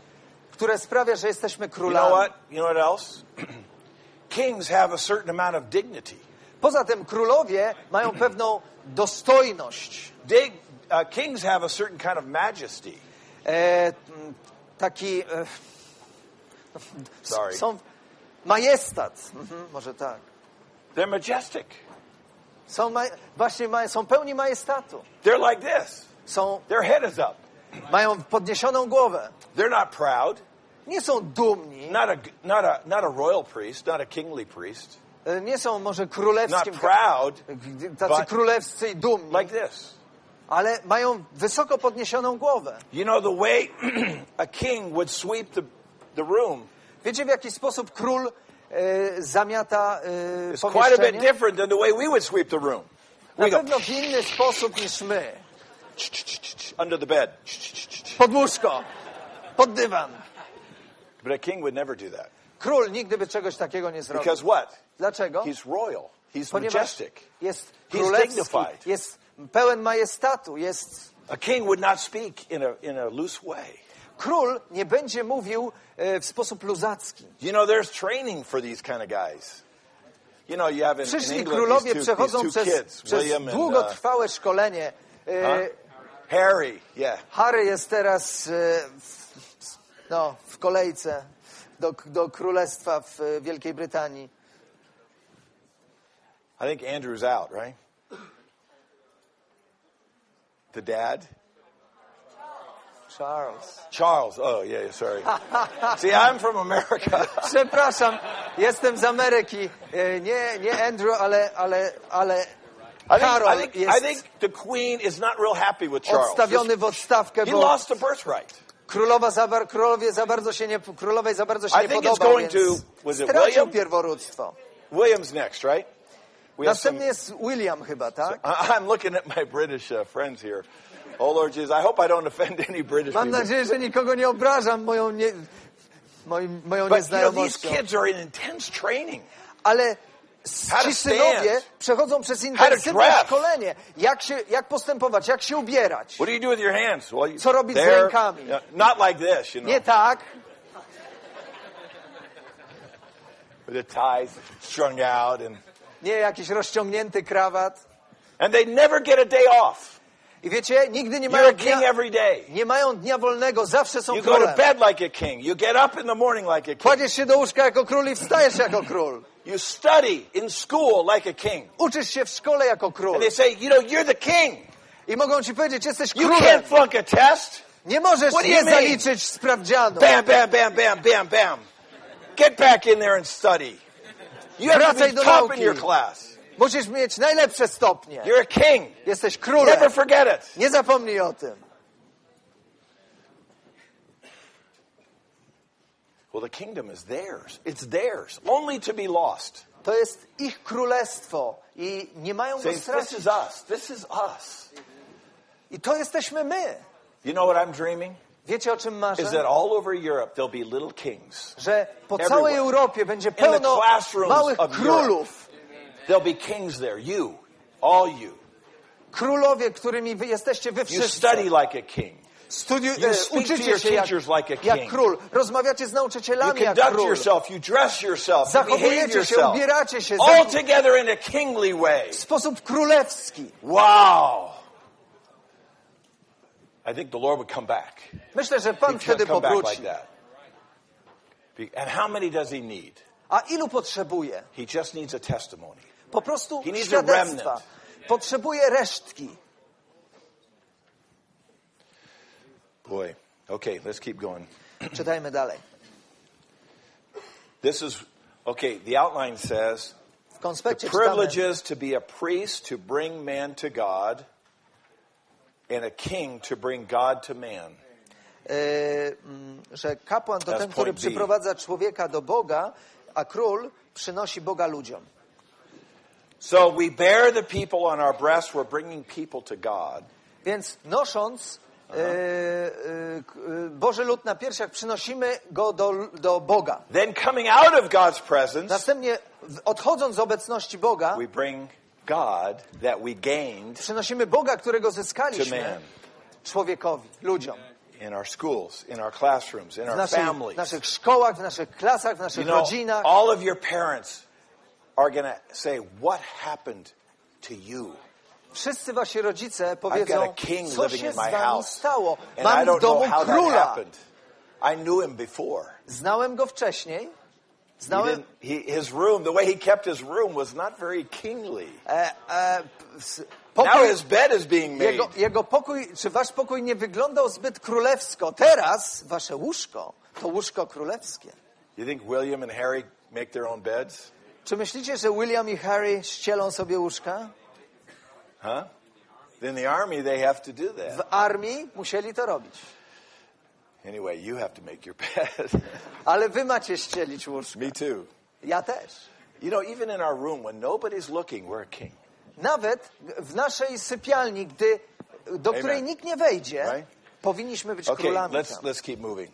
które sprawia, że jesteśmy You know królami. what? You know what else? kings have a certain amount of dignity. Poza tym królowie mają pewną dostojność. Dig, uh, kings have a certain kind of majesty. E, taki... E, Sorry. Są majestat. Mhm, może tak. They're majestic. Są ma, właśnie ma, są pełni majestatu. They're like this. Są, Their head is up. mają podniesioną głowę. They're not proud. Nie są dumni. Not a not a not a royal priest, not a kingly priest. E, Nie są może Not królewskim, proud tacy królewscy i dumni, like this. ale mają wysoko podniesioną głowę. You know the way a king would sweep the the room Wiecie w jaki sposób król e, zamiata e, is quite a bit pomieszczenie? different than the way we would sweep the room. Na We go pewno w inny sposób niż my. under the bed. Pod łóżko, pod dywan. But a king would never do that. Król nigdy by czegoś takiego nie zrobił. Because what? Dlaczego? He's royal. He's Ponieważ majestic. jest He's królewski, dignified. jest pełen majestatu, jest... A king would not speak in a in a loose way. Król nie będzie mówił e, w sposób luzacki. You know, there's training for these kind of guys. You know, you have in, in Przyszli England królowie two, przechodzą przez, kids, przez William and uh, długotrwałe szkolenie. E, huh? Harry. Yeah. Harry jest teraz e, w, no, w kolejce do, do królestwa w e, Wielkiej Brytanii. I think Andrew's out, right? The dad? Charles. Charles. Oh, yeah, sorry. See, I'm from America. Przepraszam, jestem z Ameryki. E, Nie, nie Andrew, ale, ale, ale I think, Karol I, think, I think the queen is not real happy with Charles. odstawiony w odstawkę, He lost the birthright. królowa za, królowie za bardzo się nie, królowej za bardzo się I nie think it's podobał, going więc to- stracił pierworództwo. William's next, right? We have some, jest William chyba, tak? I- I'm looking at my British uh, friends here. Oh, Lord Jesus, I hope I don't offend any British Mam nadzieję, że nikogo nie obrażam moją, nie, moim, moją But, you know, these nieznajomością. kids are in intense training. Ale How to ci stand. synowie przechodzą przez intensywne dress. szkolenie. Jak, się, jak postępować, jak się ubierać. What do you do with your hands? Well, you, Co robić z there, rękami? not like this, you know, Nie tak, with the ties strung out, and nie jakiś rozciągnięty krawat. and they never get a day off. I wiecie, nigdy nie You're mają a king dnia, every day. nie mają dnia wolnego, zawsze są You go to królem. bed like a king. You get up in the morning like a king. Kładziesz się do łóżka jako król i wstajesz jako król. You study in school like a king. Uczysz się w szkole jako król. And they say, you know, you're the king. I mogą ci powiedzieć, jesteś You królem. can't flunk a test. Nie możesz What do you nie mean? zaliczyć sprawdzianu. Bam, bam, bam, bam, bam, bam. Get back in there and study. You have to Wracaj be do top in your class. Musisz mieć najlepsze stopnie. You're a king. Jesteś królem. Never forget it. Nie zapomnij o tym. Well, the kingdom is theirs. It's theirs, only to be lost. To jest ich królestwo i nie mają go Saints, this stracić. is us. This is us. I to jesteśmy my. You know what I'm dreaming? Wiecie o czym marzę? Is that all over Europe there'll be little kings. Że po całej Europie będzie pełno małych królów. There'll be kings there. You, all you. Królowie, którymi wy jesteście wy You wszyscy. study like a king. Studiu, You e, speak to uczycie your się jak, teachers like a jak king. król. Rozmawiacie z You nauczycielami jak conduct król. yourself. You dress yourself. You behave Zachowujecie się, yourself. ubieracie się All za- together in a kingly way. w sposób królewski. Wow. I think the Lord would come back. Myślę, że Pan He'd wtedy come back like powróci. that. Be- And how many does he need? A ilu potrzebuje? He just needs a testimony. Po prostu świadectwa. Potrzebuje resztki. Boy. Okay, let's keep going. Czytajmy dalej. This is okay. The outline says the czytamy, privileges to be a priest to bring man to God, and a king to bring God to man. e, mm, że kapłan to ten, który przyprowadza człowieka do Boga, a król przynosi Boga ludziom. So we bear the people on our breasts. We're bringing people to God. Więc nosząc e, e, e, Boży lud na piersiach, przynosimy go do, do Boga. Then coming out of God's presence, Następnie odchodząc z obecności Boga, we bring God that we gained przynosimy Boga, którego to zyskaliśmy man człowiekowi, ludziom. in our schools, in our classrooms, in W our naszych, w families. naszych szkołach, w naszych klasach, w You naszych know, rodzinach. all of your parents are going to say, What happened to you? Wszyscy wasi rodzice powiedzą, co się z wami stało. Mam w don't know domu króla. I knew him before. Znałem go wcześniej. He Znałem... didn't, he, his room, the way he kept his room was not very kingly. E, e, p- s- Now pokój, his bed is being made. jego, jego pokój, czy wasz pokój nie wyglądał zbyt królewsko. Teraz wasze łóżko to łóżko królewskie. You think William and Harry make their own beds? Czy myślicie, że William i Harry ścielą sobie łóżka? Huh? In the army, they have to do W that. armii musieli to robić. Anyway, you have to make your bed. Ale wy macie ścielić łóżko. Me too. Ja też. You know, even in our room, when nobody's looking, we're a king. Nawet w naszej sypialni, gdy, do Amen. której nikt nie wejdzie, Right? powinniśmy być Okay, królami. let's tam. let's keep moving.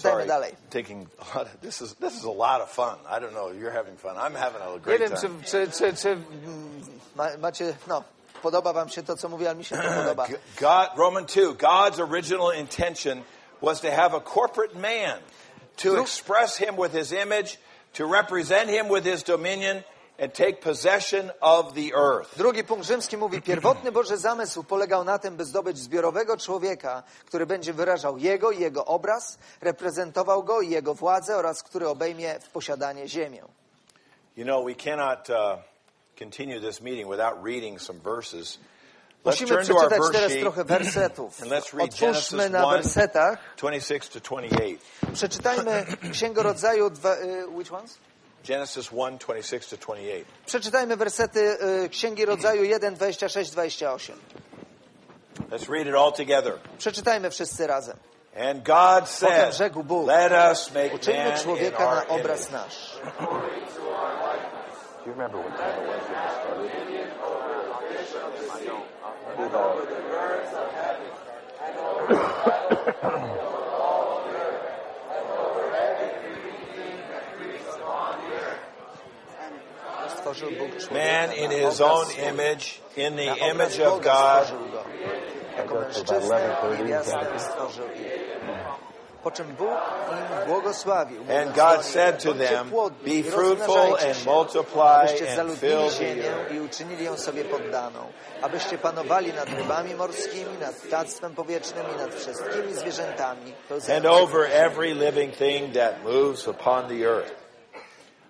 Sorry, dalej. taking a lot of, this is this is a lot of fun. I don't know. You're having fun. I'm having a Nie great time. czy, czy, czy ma, macie, no, podoba wam się to, co mówię, ale mi się to podoba. God, Roman 2, God's original intention was to have a corporate man to express him with his image, to represent him with his dominion, and take possession of the earth. Drugi punkt rzymski mówi, pierwotny Boży zamysł polegał na tym, by zdobyć zbiorowego człowieka, który będzie wyrażał Jego i Jego obraz, reprezentował Go i Jego władzę oraz który obejmie w posiadanie ziemię. You know, we cannot uh, continue this meeting without reading some verses Musimy turn to our przeczytać teraz trochę wersetów. let's Otwórzmy na 1. wersetach. 26 to 28. Przeczytajmy Księgę Rodzaju. Y, which ones? Genesis 1, 26 to 28. Przeczytajmy wersety y, Księgi Rodzaju 1, 26, 28. Let's read it all together. Przeczytajmy wszyscy razem. And God said, rzekł Bóg, Let us make uczyńmy man in człowieka our na obraz image. nasz. Do you remember what time it was when we started? Stworzył Bóg człowieka Man in na his obraz own swój. image, in the Na obraz image of Boga God, stworzył go. Jako mężczyznę i niewiastę stworzył ich. Po czym Bóg im błogosławił. And mówiąc God do nich, said to "Bądźcie them, płodni Be i fruitful rozmnażajcie and się, multiply abyście and zaludnili fill the ziemię earth. i uczynili ją sobie poddaną, abyście panowali nad rybami morskimi, nad ptactwem powietrznym i nad wszystkimi zwierzętami. and pełzającymi over po ziemi. every living thing that moves upon the earth.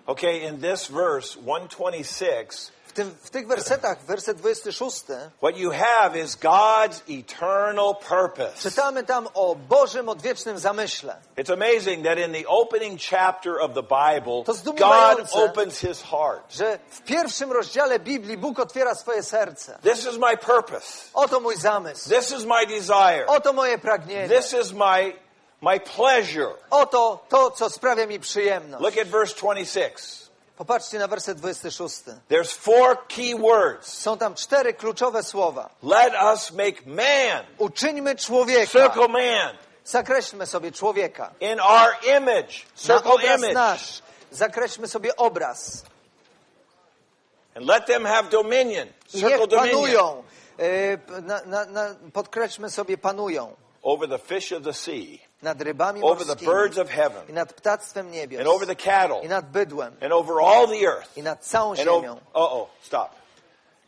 Okay, in this verse 126, W, tym, w tych wersetach, werset 26, what you have is God's eternal purpose. czytamy tam o Bożym odwiecznym zamyśle. It's amazing that in the opening chapter of the Bible, To God zdumiewające. opens his heart. że w pierwszym rozdziale Biblii Bóg otwiera swoje serce. This is my purpose. Oto mój zamysł. This is my desire. Oto moje pragnienie. This is my my pleasure. Oto to, co sprawia mi przyjemność. Look at verse 26. Popatrzcie na werset 26. There's four key words. Są tam cztery kluczowe słowa. Let us make man. Uczyńmy człowieka. Circle man. Zakreślmy sobie człowieka. In our image. Na Circle obraz image. nasz. Zakreślmy sobie obraz. And let them have dominion. I Circle niech dominion. panują. E, p- Na, na, na, podkreślmy sobie panują. Over the fish of the sea. Nad rybami Over the birds of heaven. I nad ptactwem niebios. And over the cattle. I nad bydłem. And over all the earth. I nad całą And over, ziemią. uh-oh, stop.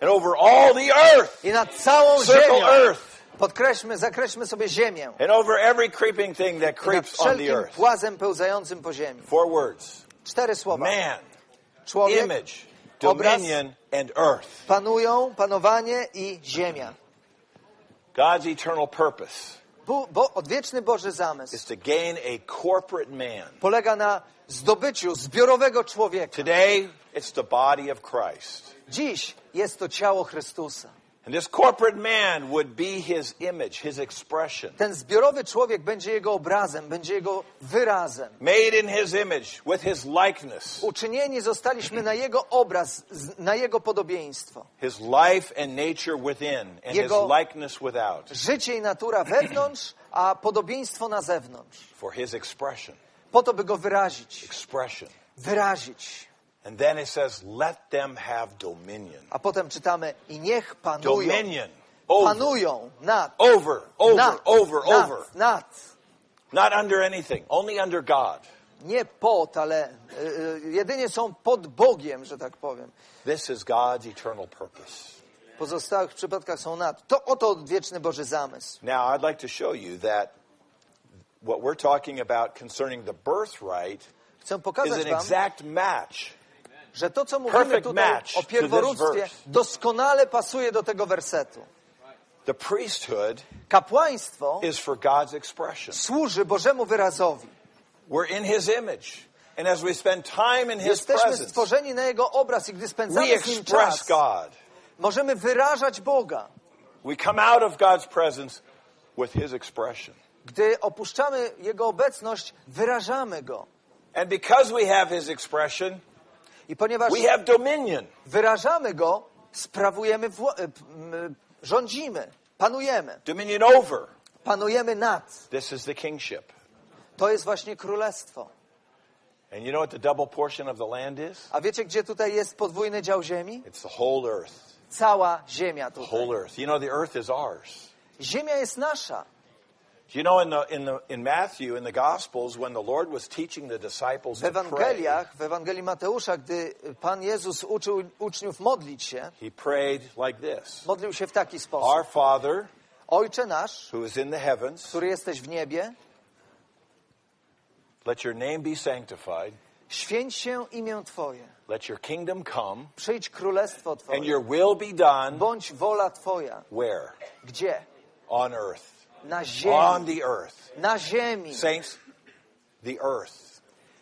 And over all the earth. I nad całą Circle ziemią. earth. Podkreślmy, zakreślmy sobie ziemię. And over every creeping thing that creeps on the earth. płazem pełzającym po ziemi. Four words. Cztery słowa. Man, Człowiek, image, dominion, and earth. panują, panowanie i ziemia. God's eternal purpose Bo, bo odwieczny Boży zamysł is to gain a corporate man. polega na zdobyciu zbiorowego człowieka. Today, it's the body of Christ. Dziś jest to ciało Chrystusa. And this corporate man would be his image, his expression. Ten zbiorowy człowiek będzie jego obrazem, będzie jego wyrazem. Made in his image, with his likeness. Uczynieni zostaliśmy na jego obraz, na jego podobieństwo. His life and nature within, and his Jego- likeness without, Życie i natura wewnątrz, a podobieństwo na zewnątrz. for his expression. Po to, by go wyrazić. Expression. Wyrazić. And then it says, let them have dominion. A potem czytamy i niech panują. Dominion. Over. Panują nad. Over, over, nad, over, nad, over. Nad. Not under anything, only under God. Nie pod, ale y, jedynie są pod Bogiem, że tak powiem. This is God's eternal purpose. W pozostałych przypadkach są nad. To oto odwieczny Boży zamysł. Now, I'd like to show you that what we're talking about concerning the birthright Chcę is pokazać an wam, exact match. Że to, co mówimy tutaj o pierworództwie, doskonale pasuje do tego wersetu. The priesthood Kapłaństwo is for God's expression. służy Bożemu wyrazowi. We're in His image. And as we spend time in His Jesteśmy presence, stworzeni na Jego obraz i gdy spędzamy z Nim czas, God. możemy wyrażać Boga. We come out of God's presence with His expression. Gdy opuszczamy Jego obecność, wyrażamy Go. And because we have His expression, I ponieważ we have dominion. wyrażamy Go, sprawujemy, e, m, rządzimy, panujemy. Dominion over. Panujemy nad. This is the kingship. To jest właśnie królestwo. And you know what the double portion of the land is? A wiecie, gdzie tutaj jest podwójny dział ziemi? It's the whole earth. Cała ziemia The tutaj. whole earth. You know, the earth is ours. Ziemia jest nasza. You know, in the in the in Matthew, in the Gospels, when the Lord was teaching the disciples W Ewangeliach, w Ewangelii Mateusza, gdy Pan Jezus uczył uczniów modlić się, he prayed like this: modlił się w taki Our sposób. Father, Ojcze nasz, who is in the heavens, który jesteś w niebie, let your name be sanctified. Święć się imię Twoje. Let your kingdom come Przyjdź królestwo and Twoje. your will be done Bądź wola Twoja. where? Gdzie? On earth. Na On ziemi. the earth. Na ziemi. Saints, the earth.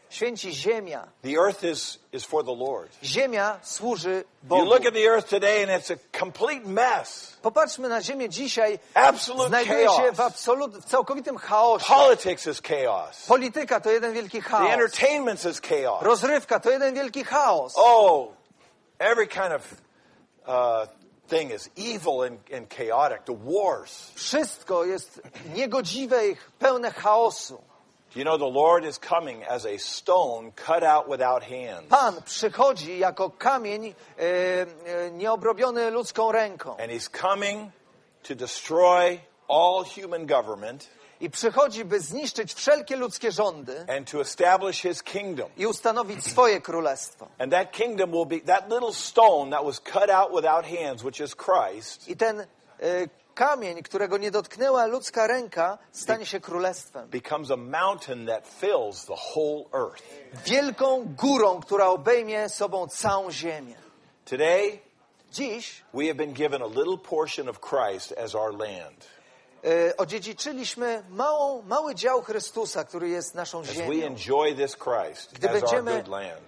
Święci ziemia. The earth is, is for the Lord. Ziemia służy You Bogu. look at the earth today and it's a complete mess. Popatrzmy na ziemię dzisiaj. Absolute Znajduje się w, chaos. absolut, w całkowitym chaosie. Politics is chaos. Polityka to jeden wielki The chaos. entertainment is chaos. Rozrywka to jeden wielki chaos. Oh, every kind of uh, thing is evil and, and chaotic. The wars. Wszystko jest niegodziwe i pełne chaosu. You know, the Lord is coming as a stone cut out without hands. Pan przychodzi jako kamień e, e, nieobrobiony ludzką ręką. And he's coming to destroy all human government I przychodzi, by zniszczyć wszelkie ludzkie rządy and to establish his kingdom. i ustanowić swoje królestwo. And that kingdom will be that little stone that was cut out without hands, which is Christ, I ten e, kamień, którego nie dotknęła ludzka ręka, stanie się królestwem. becomes a mountain that fills the whole earth. Wielką górą, która obejmie sobą całą ziemię. Today, Dziś we have been given a little portion of Christ as our land. E, odziedziczyliśmy małą, mały dział Chrystusa, który jest naszą ziemią. Gdy będziemy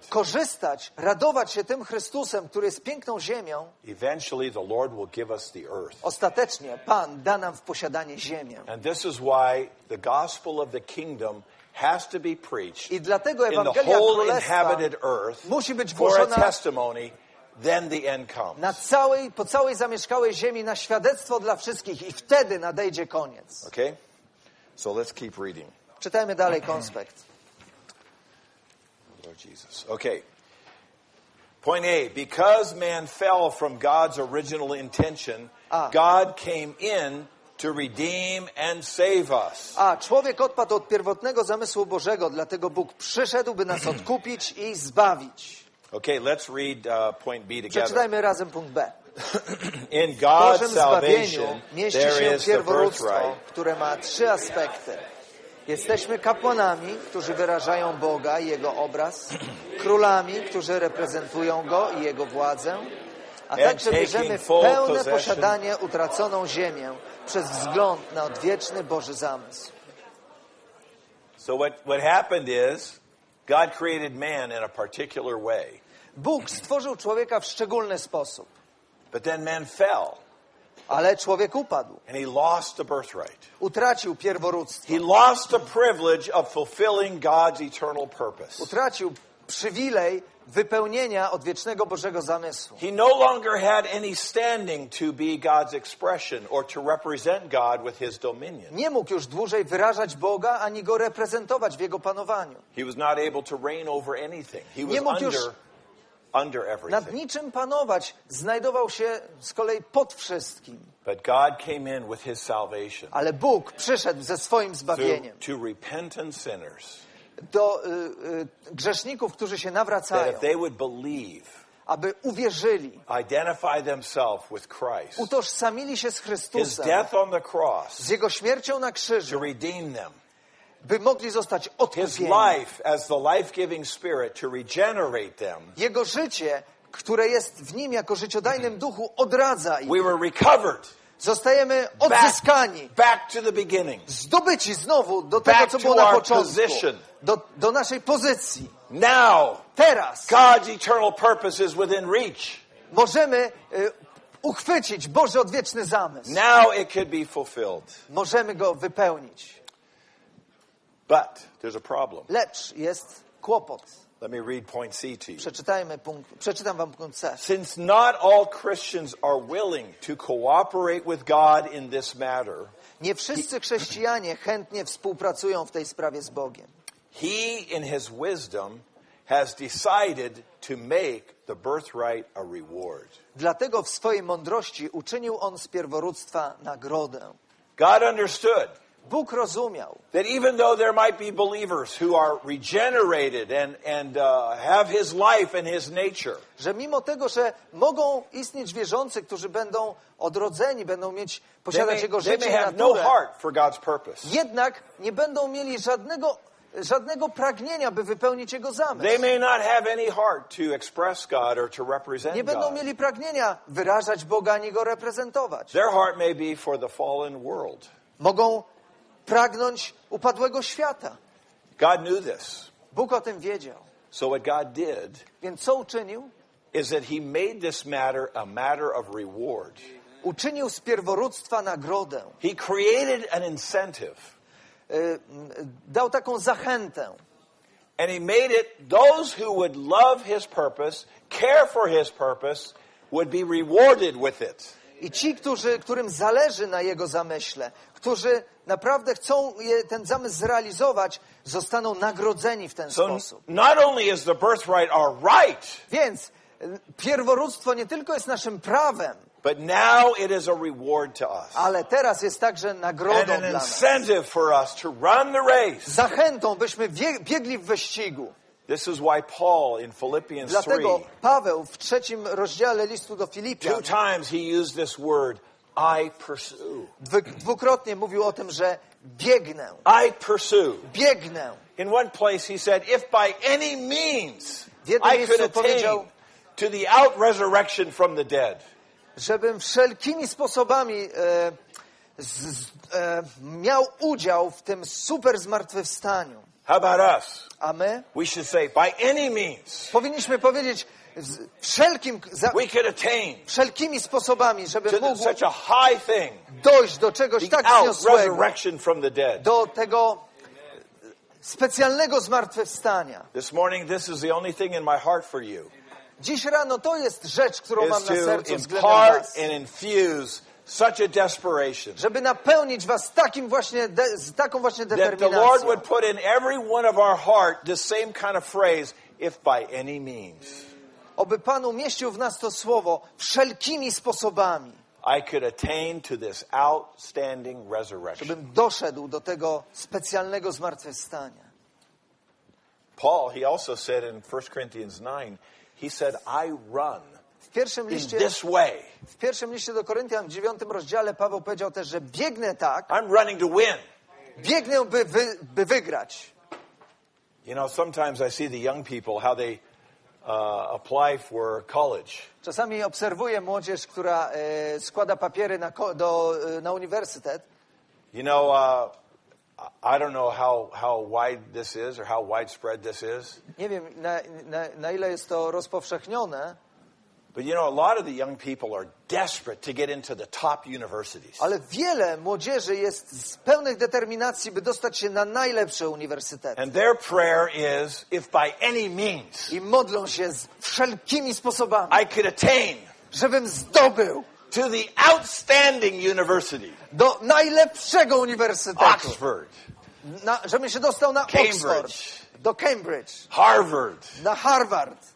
korzystać, radować się tym Chrystusem, który jest piękną ziemią, eventually the Lord will give us the earth. ostatecznie Pan da nam w posiadanie ziemię. And this is why the gospel of the kingdom has to be preached I dlatego in the whole inhabited earth musi być for a głoszona testimony, then the end comes. na całej, po całej zamieszkałej ziemi na świadectwo dla wszystkich i wtedy nadejdzie koniec. Okay? So let's keep reading. Czytajmy dalej konspekt. Lord Jesus. Okay. Point A because man fell from God's original intention, Ah. God came in to redeem and save us. A człowiek odpadł od pierwotnego zamysłu Bożego, dlatego Bóg przyszedł, by nas odkupić i zbawić. Okay, let's read uh, point B together. Przeczytajmy razem punkt B. In W God's Bożym zbawieniu salvation, mieści there się is the pierworództwo, birthright. które ma trzy aspekty. Jesteśmy kapłanami, którzy wyrażają Boga i Jego obraz, królami, którzy reprezentują Go i Jego władzę, a także taking bierzemy w full pełne possession. posiadanie utraconą ziemię przez wzgląd na odwieczny Boży zamysł. So what, what happened is God created man in a particular way, Bóg stworzył człowieka w szczególny sposób, but then man fell ale człowiek upadł, and he lost the birthright. utracił pierworództwo, He lost the privilege of fulfilling God's eternal purpose. utracił przywilej wypełnienia odwiecznego Bożego zamysłu. He no longer had any standing to be God's expression or to represent God with his dominion. Nie mógł już dłużej wyrażać Boga, ani Go reprezentować w Jego panowaniu. He was not able to reign over anything. He was już under, under nad everything. niczym panować, znajdował się z kolei pod wszystkim. But God came in with his salvation Ale Bóg przyszedł ze swoim to, zbawieniem to repentant sinners do y, y, grzeszników, którzy się that nawracają, they would believe, aby uwierzyli, identify themselves with Christ, utożsamili się z his Chrystusem, death on the cross z Jego śmiercią na to krzyżu, redeem them, by mogli zostać odkupieni. life as the life-giving spirit to regenerate them, Jego życie, które jest w Nim jako życiodajnym duchu, odradza ich. we were recovered Zostajemy odzyskani. back to the beginning. zdobyci znowu do tego, Back co było na początku, do, do naszej pozycji. Now, Teraz God's eternal purpose is within reach. możemy y, uchwycić Boży odwieczny zamysł. Now it could be fulfilled. Możemy go wypełnić. But there's a problem. Lecz jest kłopot. Let me read point C to you. Przeczytajmy punkt, przeczytam wam punkt C. Since not all Christians are willing to cooperate with God in this matter, Nie wszyscy chrześcijanie chętnie współpracują w tej sprawie z Bogiem. He, in His wisdom, has decided to make the birthright a reward. Dlatego w swojej mądrości uczynił on z pierworództwa nagrodę. God understood Bóg rozumiał, that even though there might be believers who are regenerated and, and uh, have His life and His nature, że mimo tego, że mogą istnieć wierzący, którzy będą odrodzeni, będą mieć, they posiadać may, Jego they życie may have no heart for God's purpose. jednak nie będą mieli żadnego żadnego pragnienia, by wypełnić Jego They zamysł. Nie będą mieli pragnienia wyrażać Boga ani Go reprezentować. Their heart may be for the fallen world. Mogą pragnąć upadłego świata. God knew this. Bóg o tym wiedział. So what God did Więc co uczynił? is that he made this matter a matter of reward. Uczynił z pierworództwa nagrodę. He created an incentive. Dał taką zachętę. And he made it those who would love his purpose, care for his purpose, would be rewarded with it. I ci, którzy, którym zależy na Jego zamyśle, którzy naprawdę chcą ten zamysł zrealizować, zostaną nagrodzeni w ten So sposób. not only is the birthright our right, Więc y, pierworództwo nie tylko jest naszym prawem, but now it is a reward to us. ale teraz jest także And nagrodą an dla nas. incentive for us to run the race. Zachętą, byśmy biegli w wyścigu. This is why Paul in Philippians 3, Dlatego Paweł w trzecim rozdziale listu do two Filipian times he used this word, I pursue. dwu- dwukrotnie mówił o tym, że biegnę, I pursue. biegnę. In one place he said, if by any means W jednym I could attain to the out resurrection from the dead. żebym wszelkimi sposobami e, z, e, miał udział w tym super zmartwychwstaniu. How about us? A my We should say, by any means powinniśmy powiedzieć wszelkim, za, we could attain wszelkimi sposobami, żeby mógł such a high thing, dojść do czegoś tak wzniosłego, from the dead. do tego specjalnego zmartwychwstania. This morning, this is the only thing in my heart for you, Dziś rano to jest rzecz, którą mam na sercu względem was. and infuse such a desperation Żeby napełnić was takim właśnie, de, z taką właśnie that the Lord determinacją. would put in every one of our heart this same kind of phrase, if by any means Oby Pan umieścił w nas to słowo wszelkimi sposobami, I could attain to this outstanding resurrection. żebym doszedł do tego specjalnego zmartwychwstania. Paul, he also said in 1 Corinthians 9, he said, I run pierwszym liście, this way. w pierwszym liście do Koryntian w dziewiątym rozdziale Paweł powiedział też, że biegnę tak, I'm running to win. biegnę, by, wy, by wygrać. You know, sometimes I see the young people, how they uh, apply for college. Czasami obserwuję młodzież, która e, składa papiery na, do, e, na uniwersytet. You know, uh, I don't know how, how wide this is or how widespread this is, Nie wiem, na, na, na ile jest to rozpowszechnione, but you know, a lot of the young people are desperate to get into the top universities. ale wiele młodzieży jest z pełnych determinacji, by dostać się na najlepsze uniwersytety. And their prayer is, if by any means I modlą się z wszelkimi sposobami, I could attain żebym zdobył to the outstanding university, do najlepszego uniwersytetu. Oxford, Na, żebym się dostał na Cambridge. Oxford, do Cambridge, Harvard, na Harvard.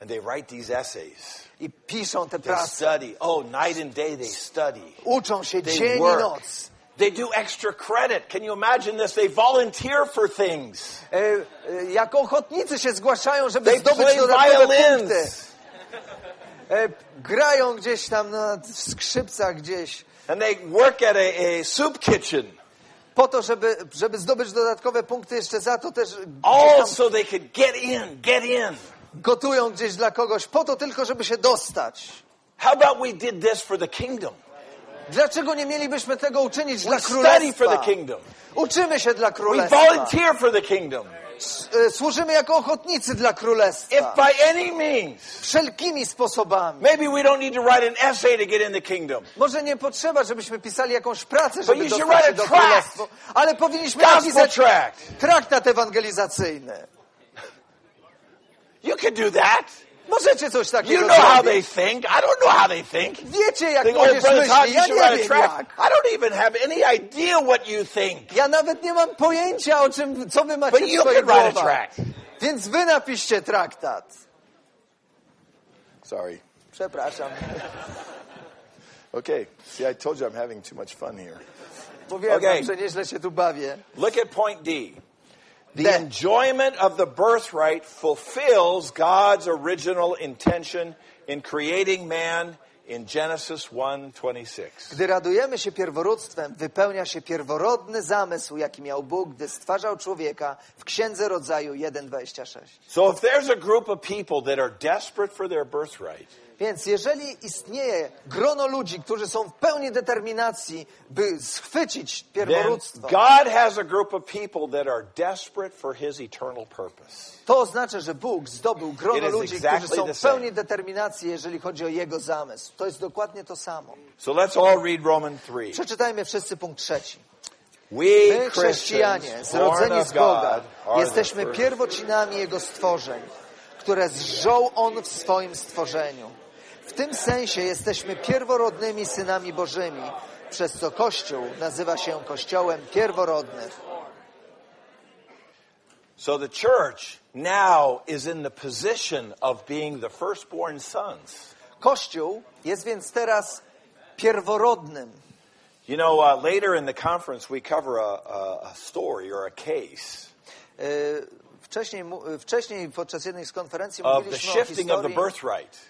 And they write these essays. I piszą te They prace. study. Oh, night and day they study. Uczą się They dzień i work. noc. They do extra credit. Can you imagine this? They volunteer for things. E, e, jako ochotnicy się zgłaszają, żeby They zdobyć play dodatkowe punkty. violins. E, grają gdzieś tam na skrzypcach gdzieś. And they work at a, a soup kitchen. Po to, żeby, żeby zdobyć dodatkowe punkty, jeszcze za to też All tam so they could get in, get in. Gotują gdzieś dla kogoś, po to tylko, żeby się dostać. How about we did this for the kingdom? Dlaczego nie mielibyśmy tego uczynić We dla królestwa? Uczymy się dla We królestwa. volunteer for the kingdom. E, Służymy jako ochotnicy dla If królestwa. by any means, Wszelkimi sposobami. maybe we don't need to write an essay to get in the kingdom. Może nie potrzeba, żebyśmy pisali jakąś pracę, żeby dostać się do królestwa. Ale powinniśmy napisać tract. traktat ewangelizacyjny. You can do that. Możecie coś You know how they think. I don't know how they think. Wiecie, jak Think, oh, młodzież Brother Todd, myśli. you Ja should nie write a wiem jak. I don't even have any idea what you think. Ja nawet nie mam pojęcia, o czym, co wy macie But w you swoich could write a głowach. tract. Więc wy napiszcie traktat. Sorry. Przepraszam. Okay. See, I told you I'm having too much fun here. Mówiłem Okay. wam, że nieźle się tu bawię. Look at point D. The D. enjoyment of the birthright fulfills God's original intention in creating man in Genesis 1:26. Gdy radujemy się pierworództwem, wypełnia się pierworodny zamysł, jaki miał Bóg, gdy stwarzał człowieka w Księdze Rodzaju 1:26. So if there's a group of people that are desperate for their birthright, Więc jeżeli istnieje grono ludzi, którzy są w pełni determinacji, by schwycić pierworództwo, God has a group of people that are desperate for his eternal purpose. to oznacza, że Bóg zdobył grono ludzi, exactly którzy są w pełni determinacji, jeżeli chodzi o Jego zamysł. To jest dokładnie to samo. So let's all read Romans 3. Przeczytajmy wszyscy punkt trzeci. My, chrześcijanie, zrodzeni z Boga, jesteśmy pierwocinami Jego stworzeń, które zżął On w swoim stworzeniu. W tym sensie jesteśmy pierworodnymi synami Bożymi, przez co Kościół nazywa się Kościołem pierworodnych. So the church now is in the position of being the firstborn sons. Kościół jest więc teraz pierworodnym. You know, uh, later in the conference, we cover a, a, a story or a case E, Wcześniej, e, wcześniej podczas jednej z konferencji mówiliśmy o historii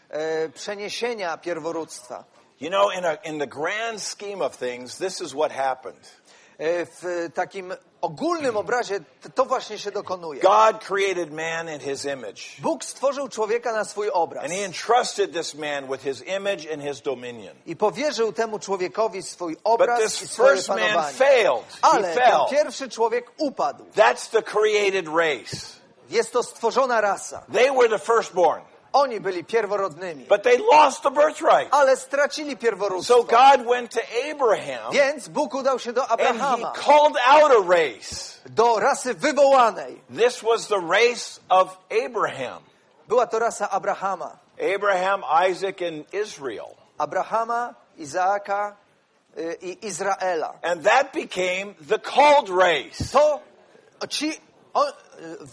e, przeniesienia pierworództwa. You know, in, a, in the grand scheme of things, this is what happened. E, W takim ogólnym obrazie to właśnie się dokonuje. God created man in his image, Bóg stworzył człowieka na swój obraz and he entrusted this man with his image and his dominion. i powierzył temu człowiekowi swój But obraz i this swoje first man panowanie. failed. He Ale ten fell. pierwszy człowiek upadł. That's the created race. Jest to stworzona rasa. They were the firstborn, Oni byli pierworodnymi, but they lost the birthright. ale stracili So. God went to Abraham Więc Bóg udał się do and he called out a race. do rasy wywołanej. This was the race of Abraham. Była to rasa Abrahama. Abraham, Isaac, and Israel. Abrahama, Izaaka i Izraela. And that became the called race. To ci,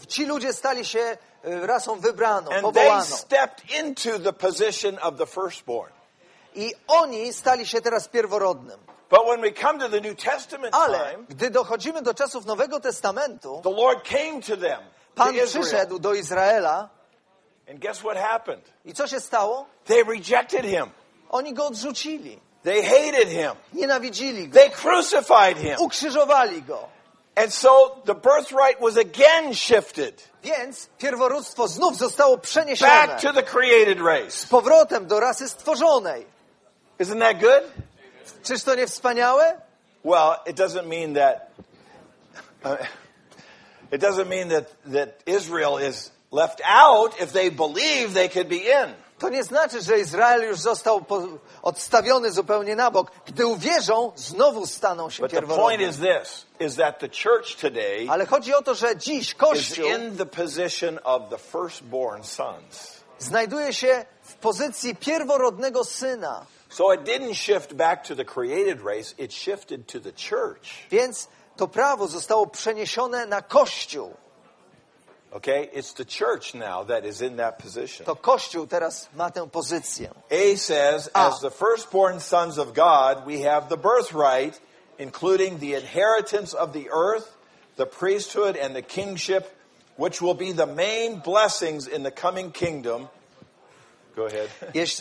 y, ci ludzie stali się y, rasą wybraną, And they powołaną. stepped into the position of the firstborn. I oni stali się teraz pierworodnym. But when we come to the New Testament Ale time, gdy dochodzimy do czasów Nowego Testamentu, the Lord came to them, to Pan Israel. przyszedł do Izraela And guess what happened? i co się stało? They rejected him. Oni go odrzucili, They hated him. nienawidzili go, They crucified him. ukrzyżowali go. And so the birthright was again shifted Więc pierworództwo znów zostało przeniesione back to the created race. z powrotem do rasy stworzonej. Isn't that good? Czyż to nie wspaniałe? Well, it doesn't mean that. uh, it doesn't mean that that Israel is left out if they believe they could be in. To nie znaczy, że Izrael już został odstawiony zupełnie na bok. Gdy uwierzą, znowu staną się today Ale chodzi o to, że dziś Kościół znajduje się w pozycji pierworodnego syna. So it didn't shift back to the created race; it shifted to the church. Więc to prawo zostało przeniesione na Kościół. Okay, it's the church now that is in that position. To Kościół teraz ma tę pozycję. A says, Ah. as the firstborn sons of God, we have the birthright, including the inheritance of the earth, the priesthood, and the kingship, which will be the main blessings in the coming kingdom.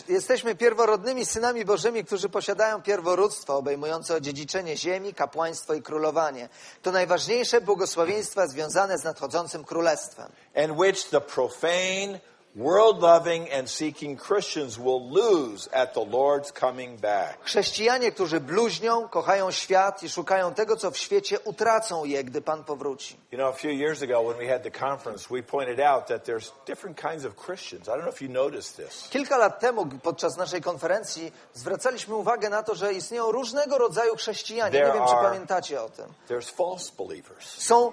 Jesteśmy pierworodnymi synami Bożymi, którzy posiadają pierworództwo obejmujące odziedziczenie ziemi, kapłaństwo i królowanie. To najważniejsze błogosławieństwa związane z nadchodzącym królestwem. and which the profane, world loving, and seeking Christians will lose at the Lord's coming back. Chrześcijanie, którzy bluźnią, kochają świat i szukają tego, co w świecie, utracą je, gdy Pan powróci. You know, a few years ago when we had the conference, we pointed out that there's different kinds of Christians. I don't know if you noticed this. Kilka lat temu podczas naszej konferencji zwracaliśmy uwagę na to, że istnieją różnego rodzaju chrześcijanie. Nie wiem, czy pamiętacie o tym. There's false believers. Są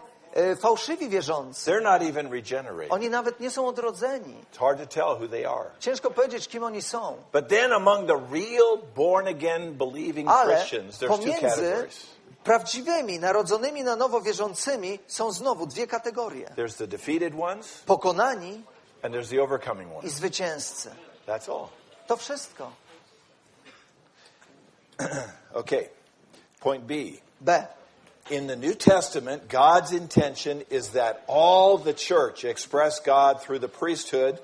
fałszywi wierzący. They're not even regenerated. Oni nawet nie są odrodzeni. It's hard to tell who they are. Ciężko powiedzieć, kim oni są. But then among the real born again believing Ale Christians, there's two pomiędzy categories. prawdziwymi, narodzonymi na nowo wierzącymi są znowu dwie kategorie. There's the defeated ones Pokonani and there's the overcoming i ones. zwycięzcy. That's all. To wszystko. Okay. Point B. B. In the New Testament, God's intention is that all the church express God through the priesthood,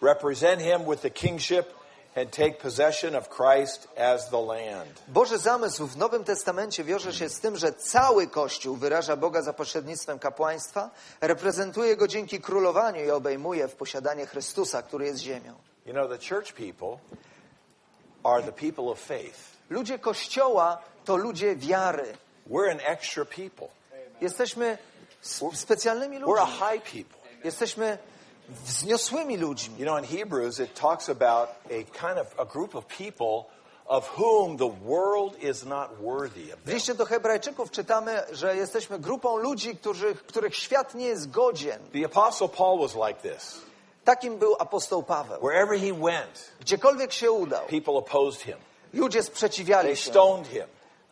represent Him with the kingship, and take possession of Christ as the land. Boży zamysł w Nowym Testamencie wiąże się z tym, że cały Kościół wyraża Boga za pośrednictwem kapłaństwa, reprezentuje go dzięki królowaniu i obejmuje w posiadanie Chrystusa, który jest ziemią. You know, the church people are the people of faith. Ludzie Kościoła to ludzie wiary. We're an extra people. Jesteśmy specjalnymi We're a ludźmi. high people. Jesteśmy wzniosłymi ludźmi. You know, in Hebrews, it talks about a kind of a group of people of whom the world is not worthy of W liście do Hebrajczyków czytamy, że jesteśmy grupą ludzi, których, których świat nie jest godzien. The Apostle Paul was like this. Takim był apostoł Paweł. Wherever he went, Gdziekolwiek się udał, people opposed him. ludzie They sprzeciwiali się, stoned him.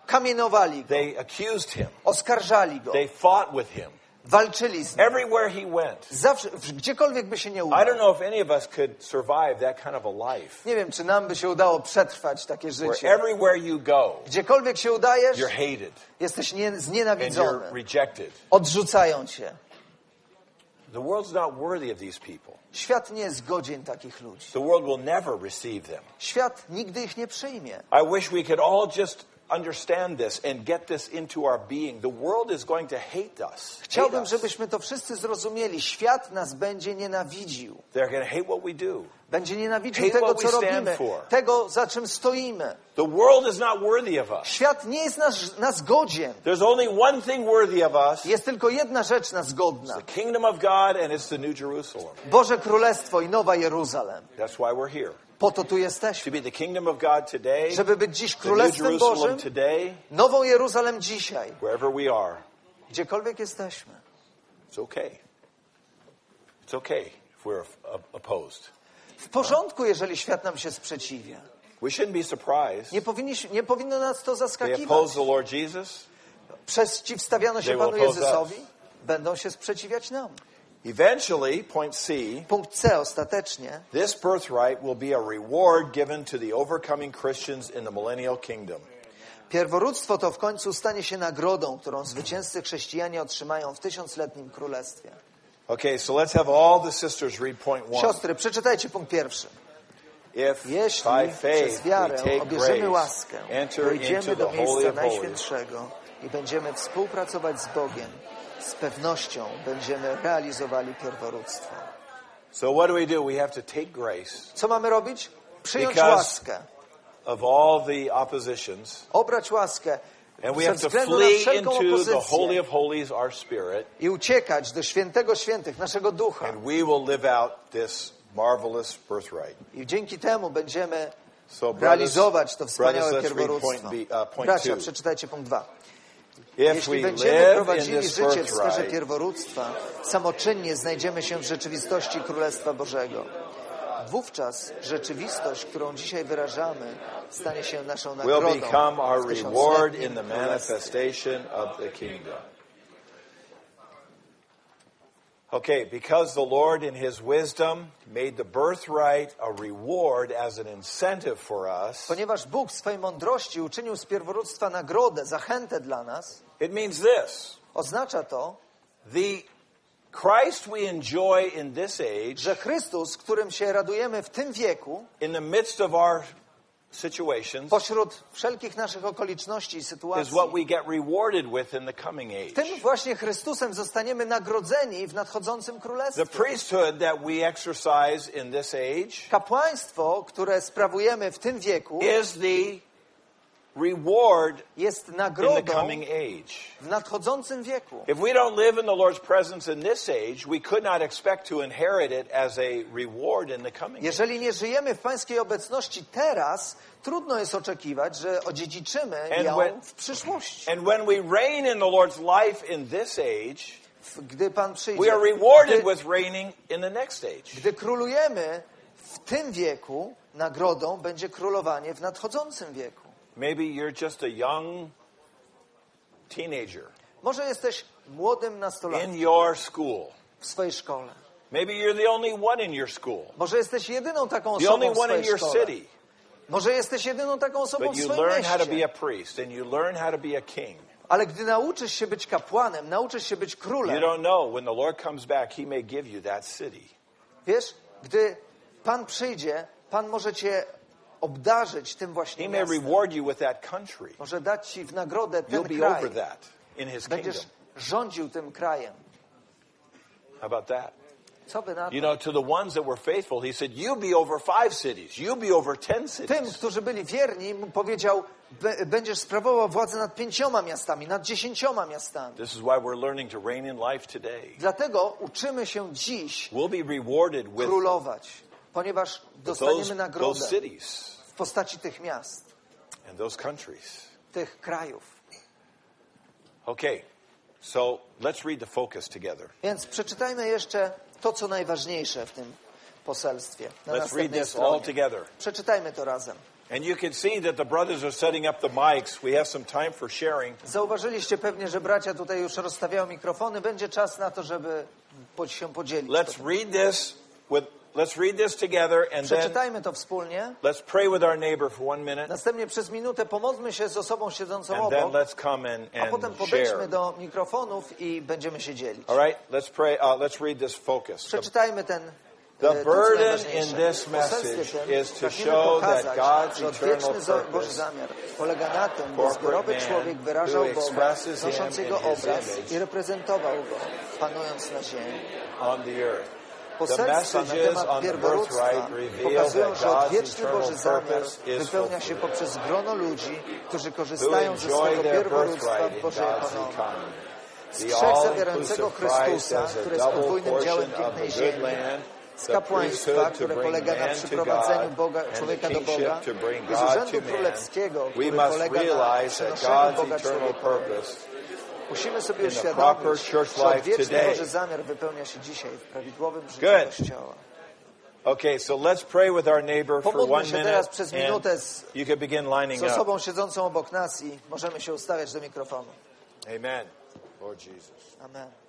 Kamienowali go, They accused him. oskarżali go, They fought with him. walczyli z nim. Everywhere he went. Zawsze, gdziekolwiek by się nie I udał. don't know if any of us could survive that kind of a life Nie wiem, czy nam by się udało przetrwać takie where życie. everywhere you go, Gdziekolwiek się udajesz, you're hated jesteś nie, and you're znienawidzony. rejected. Odrzucają cię. The world's not worthy of these people. Świat nie jest godzien takich ludzi. The world will never receive them. Świat nigdy ich nie przyjmie. I wish we could all just understand this and get this into our being. The world is going to hate us. Chciałbym, żebyśmy to wszyscy zrozumieli. Świat nas będzie nienawidził. They're going to hate what we do. Będzie nienawidził tego, co robimy, tego, za czym stoimy. The world is not worthy of us. Świat nie jest nas, nas godzien. There's only one thing worthy of us Jest tylko jedna rzecz nas godna. the kingdom of God, and it's the New Jerusalem. Boże Królestwo i Nowa Jeruzalem. That's why we're here. Po to tu To jesteśmy. be the kingdom of God today, Żeby być dziś Królestwem Bożym, today, Nową Jeruzalem dzisiaj. wherever we are. Gdziekolwiek jesteśmy. It's okay. It's okay if we're op- opposed. W porządku, jeżeli świat nam się sprzeciwia. We shouldn't be surprised. Nie, powinniśmy, nie powinno nas to They zaskakiwać. oppose the Lord Jesus. Przeciwstawiano się They will Panu oppose Jezusowi, us. będą się sprzeciwiać nam. Eventually, point C, Punkt C ostatecznie. this birthright will be a reward given to the overcoming Christians in the millennial kingdom. Pierworództwo to w końcu stanie się nagrodą, którą zwycięzcy chrześcijanie otrzymają w tysiącletnim królestwie. Okay, so let's have all the sisters read point one. Siostry, przeczytajcie punkt pierwszy. If Jeśli by przez faith we wiarę take obierzemy łaskę, into do miejsca. Najświętszego i będziemy współpracować z Bogiem, z pewnością będziemy realizowali pierworództwo. So what do we do? We have to take grace Co mamy robić? Przyjąć Because- łaskę, of all the oppositions, obrać łaskę and we have to flee into the Holy of Holies, our spirit, i uciekać do świętego świętych, naszego ducha. and we will live out this marvelous birthright. I dzięki temu będziemy So realizować to wspaniałe pierworództwo. Uh, Bracia, przeczytajcie punkt 2. If Jeśli będziemy prowadzili życie w sferze pierworództwa, samoczynnie znajdziemy się w rzeczywistości Królestwa Bożego. Wówczas rzeczywistość, którą dzisiaj wyrażamy, stanie się naszą will nagrodą become our reward in the manifestation of the kingdom. Okay, because the Lord in his wisdom made the birthright a reward as an incentive for us, Ponieważ Bóg w swojej mądrości uczynił z pierworództwa nagrodę, zachętę dla nas, it means this. oznacza to, The Christ we enjoy in this age, że Chrystus, którym się radujemy w tym wieku, in the midst of our situations, pośród wszelkich naszych okoliczności i is sytuacji, what we get rewarded with in the coming age. tym właśnie Chrystusem zostaniemy nagrodzeni w nadchodzącym The królestwie. priesthood that we exercise in this age Kapłaństwo, które sprawujemy w tym wieku, is the reward jest in the nagrodą coming age. w nadchodzącym wieku. If we don't live in the Lord's presence in this age, we could not expect to inherit it as a reward in the coming. Jeżeli nie żyjemy w Pańskiej obecności teraz, trudno jest oczekiwać, że odziedziczymy And ją when- w przyszłości. And when we reign in the Lord's life in this age, Gdy Pan we przyjdzie, are rewarded gdy, with reigning in the next age. gdy królujemy w tym wieku, nagrodą będzie królowanie w nadchodzącym wieku. Maybe you're just a young teenager Może jesteś młodym nastolatkiem in your school. w swojej szkole. Maybe you're the only one in your school, Może jesteś jedyną taką the only osobą w one in your szkole. city. Może jesteś jedyną taką osobą But w you swoim learn how to be mieście. a priest and you learn how to be a king. Ale gdy nauczysz się być kapłanem, nauczysz się być You królem, don't know when the Lord comes back, He may give you that city. wiesz, gdy Pan przyjdzie, Pan może cię obdarzyć tym właśnie He may miastem. reward you with that country. Może dać ci w nagrodę You'll ten be kraj. over that in His Będziesz kingdom. rządził tym krajem. How about that? Co by na to? You know, to the ones that were faithful, He said, You be over five cities. You be over ten Tym, cities. którzy byli wierni, mu powiedział, "Be- będziesz sprawował władzę nad pięcioma miastami, nad dziesięcioma miastami. This is why we're learning to reign in life today. Dlatego uczymy się dziś We'll be rewarded with królować, ponieważ those, dostaniemy those nagrodę cities w postaci tych miast, and those countries. tych krajów. Okay, so let's read the focus together. Więc przeczytajmy jeszcze to, co najważniejsze w tym poselstwie. Na Let's read this all stronie. together. Przeczytajmy to razem. And you can see that the brothers are setting up the mics. We have some time for sharing. Zauważyliście pewnie, że bracia tutaj już rozstawiają mikrofony. Będzie czas na to, żeby się podzielić. Let's read this with let's read this together and then Przeczytajmy to wspólnie. let's pray with our neighbor for one minute Następnie przez minutę pomódlmy się z osobą siedzącą and then obok, let's come and, a potem and podejdźmy share. do mikrofonów i będziemy się dzielić. All right, let's pray. Uh, let's read this focus. The, Przeczytajmy ten the e, co burden in this message is to show that God's eternal purpose polega na tym, by zbiorowy man człowiek wyrażał who Boga, expresses him nosząc in Jego his obraz image i reprezentował Go, panując na ziemi. on the earth. Poselstwa na temat pierworództwa pokazują, że odwieczny Boży zamiar wypełnia się poprzez grono ludzi, którzy korzystają ze swego their pierworództwa w Bożej ekonomii. Z trzech zawierającego Chrystusa, który jest podwójnym działem pięknej ziemi, z kapłaństwa, które polega na przyprowadzeniu Boga, człowieka do Boga, i z urzędu królewskiego, który polega na przenoszeniu Boga człowiekowi. Musimy sobie uświadomić, church że life odwieczny today. Boży zamiar wypełnia się dzisiaj w prawidłowym życiu Good. Kościoła. Okay, so let's pray with our neighbor for one minute, and z, you can begin lining z up. osobą siedzącą obok nas i możemy się ustawiać do mikrofonu. Amen. Lord Jesus. Amen.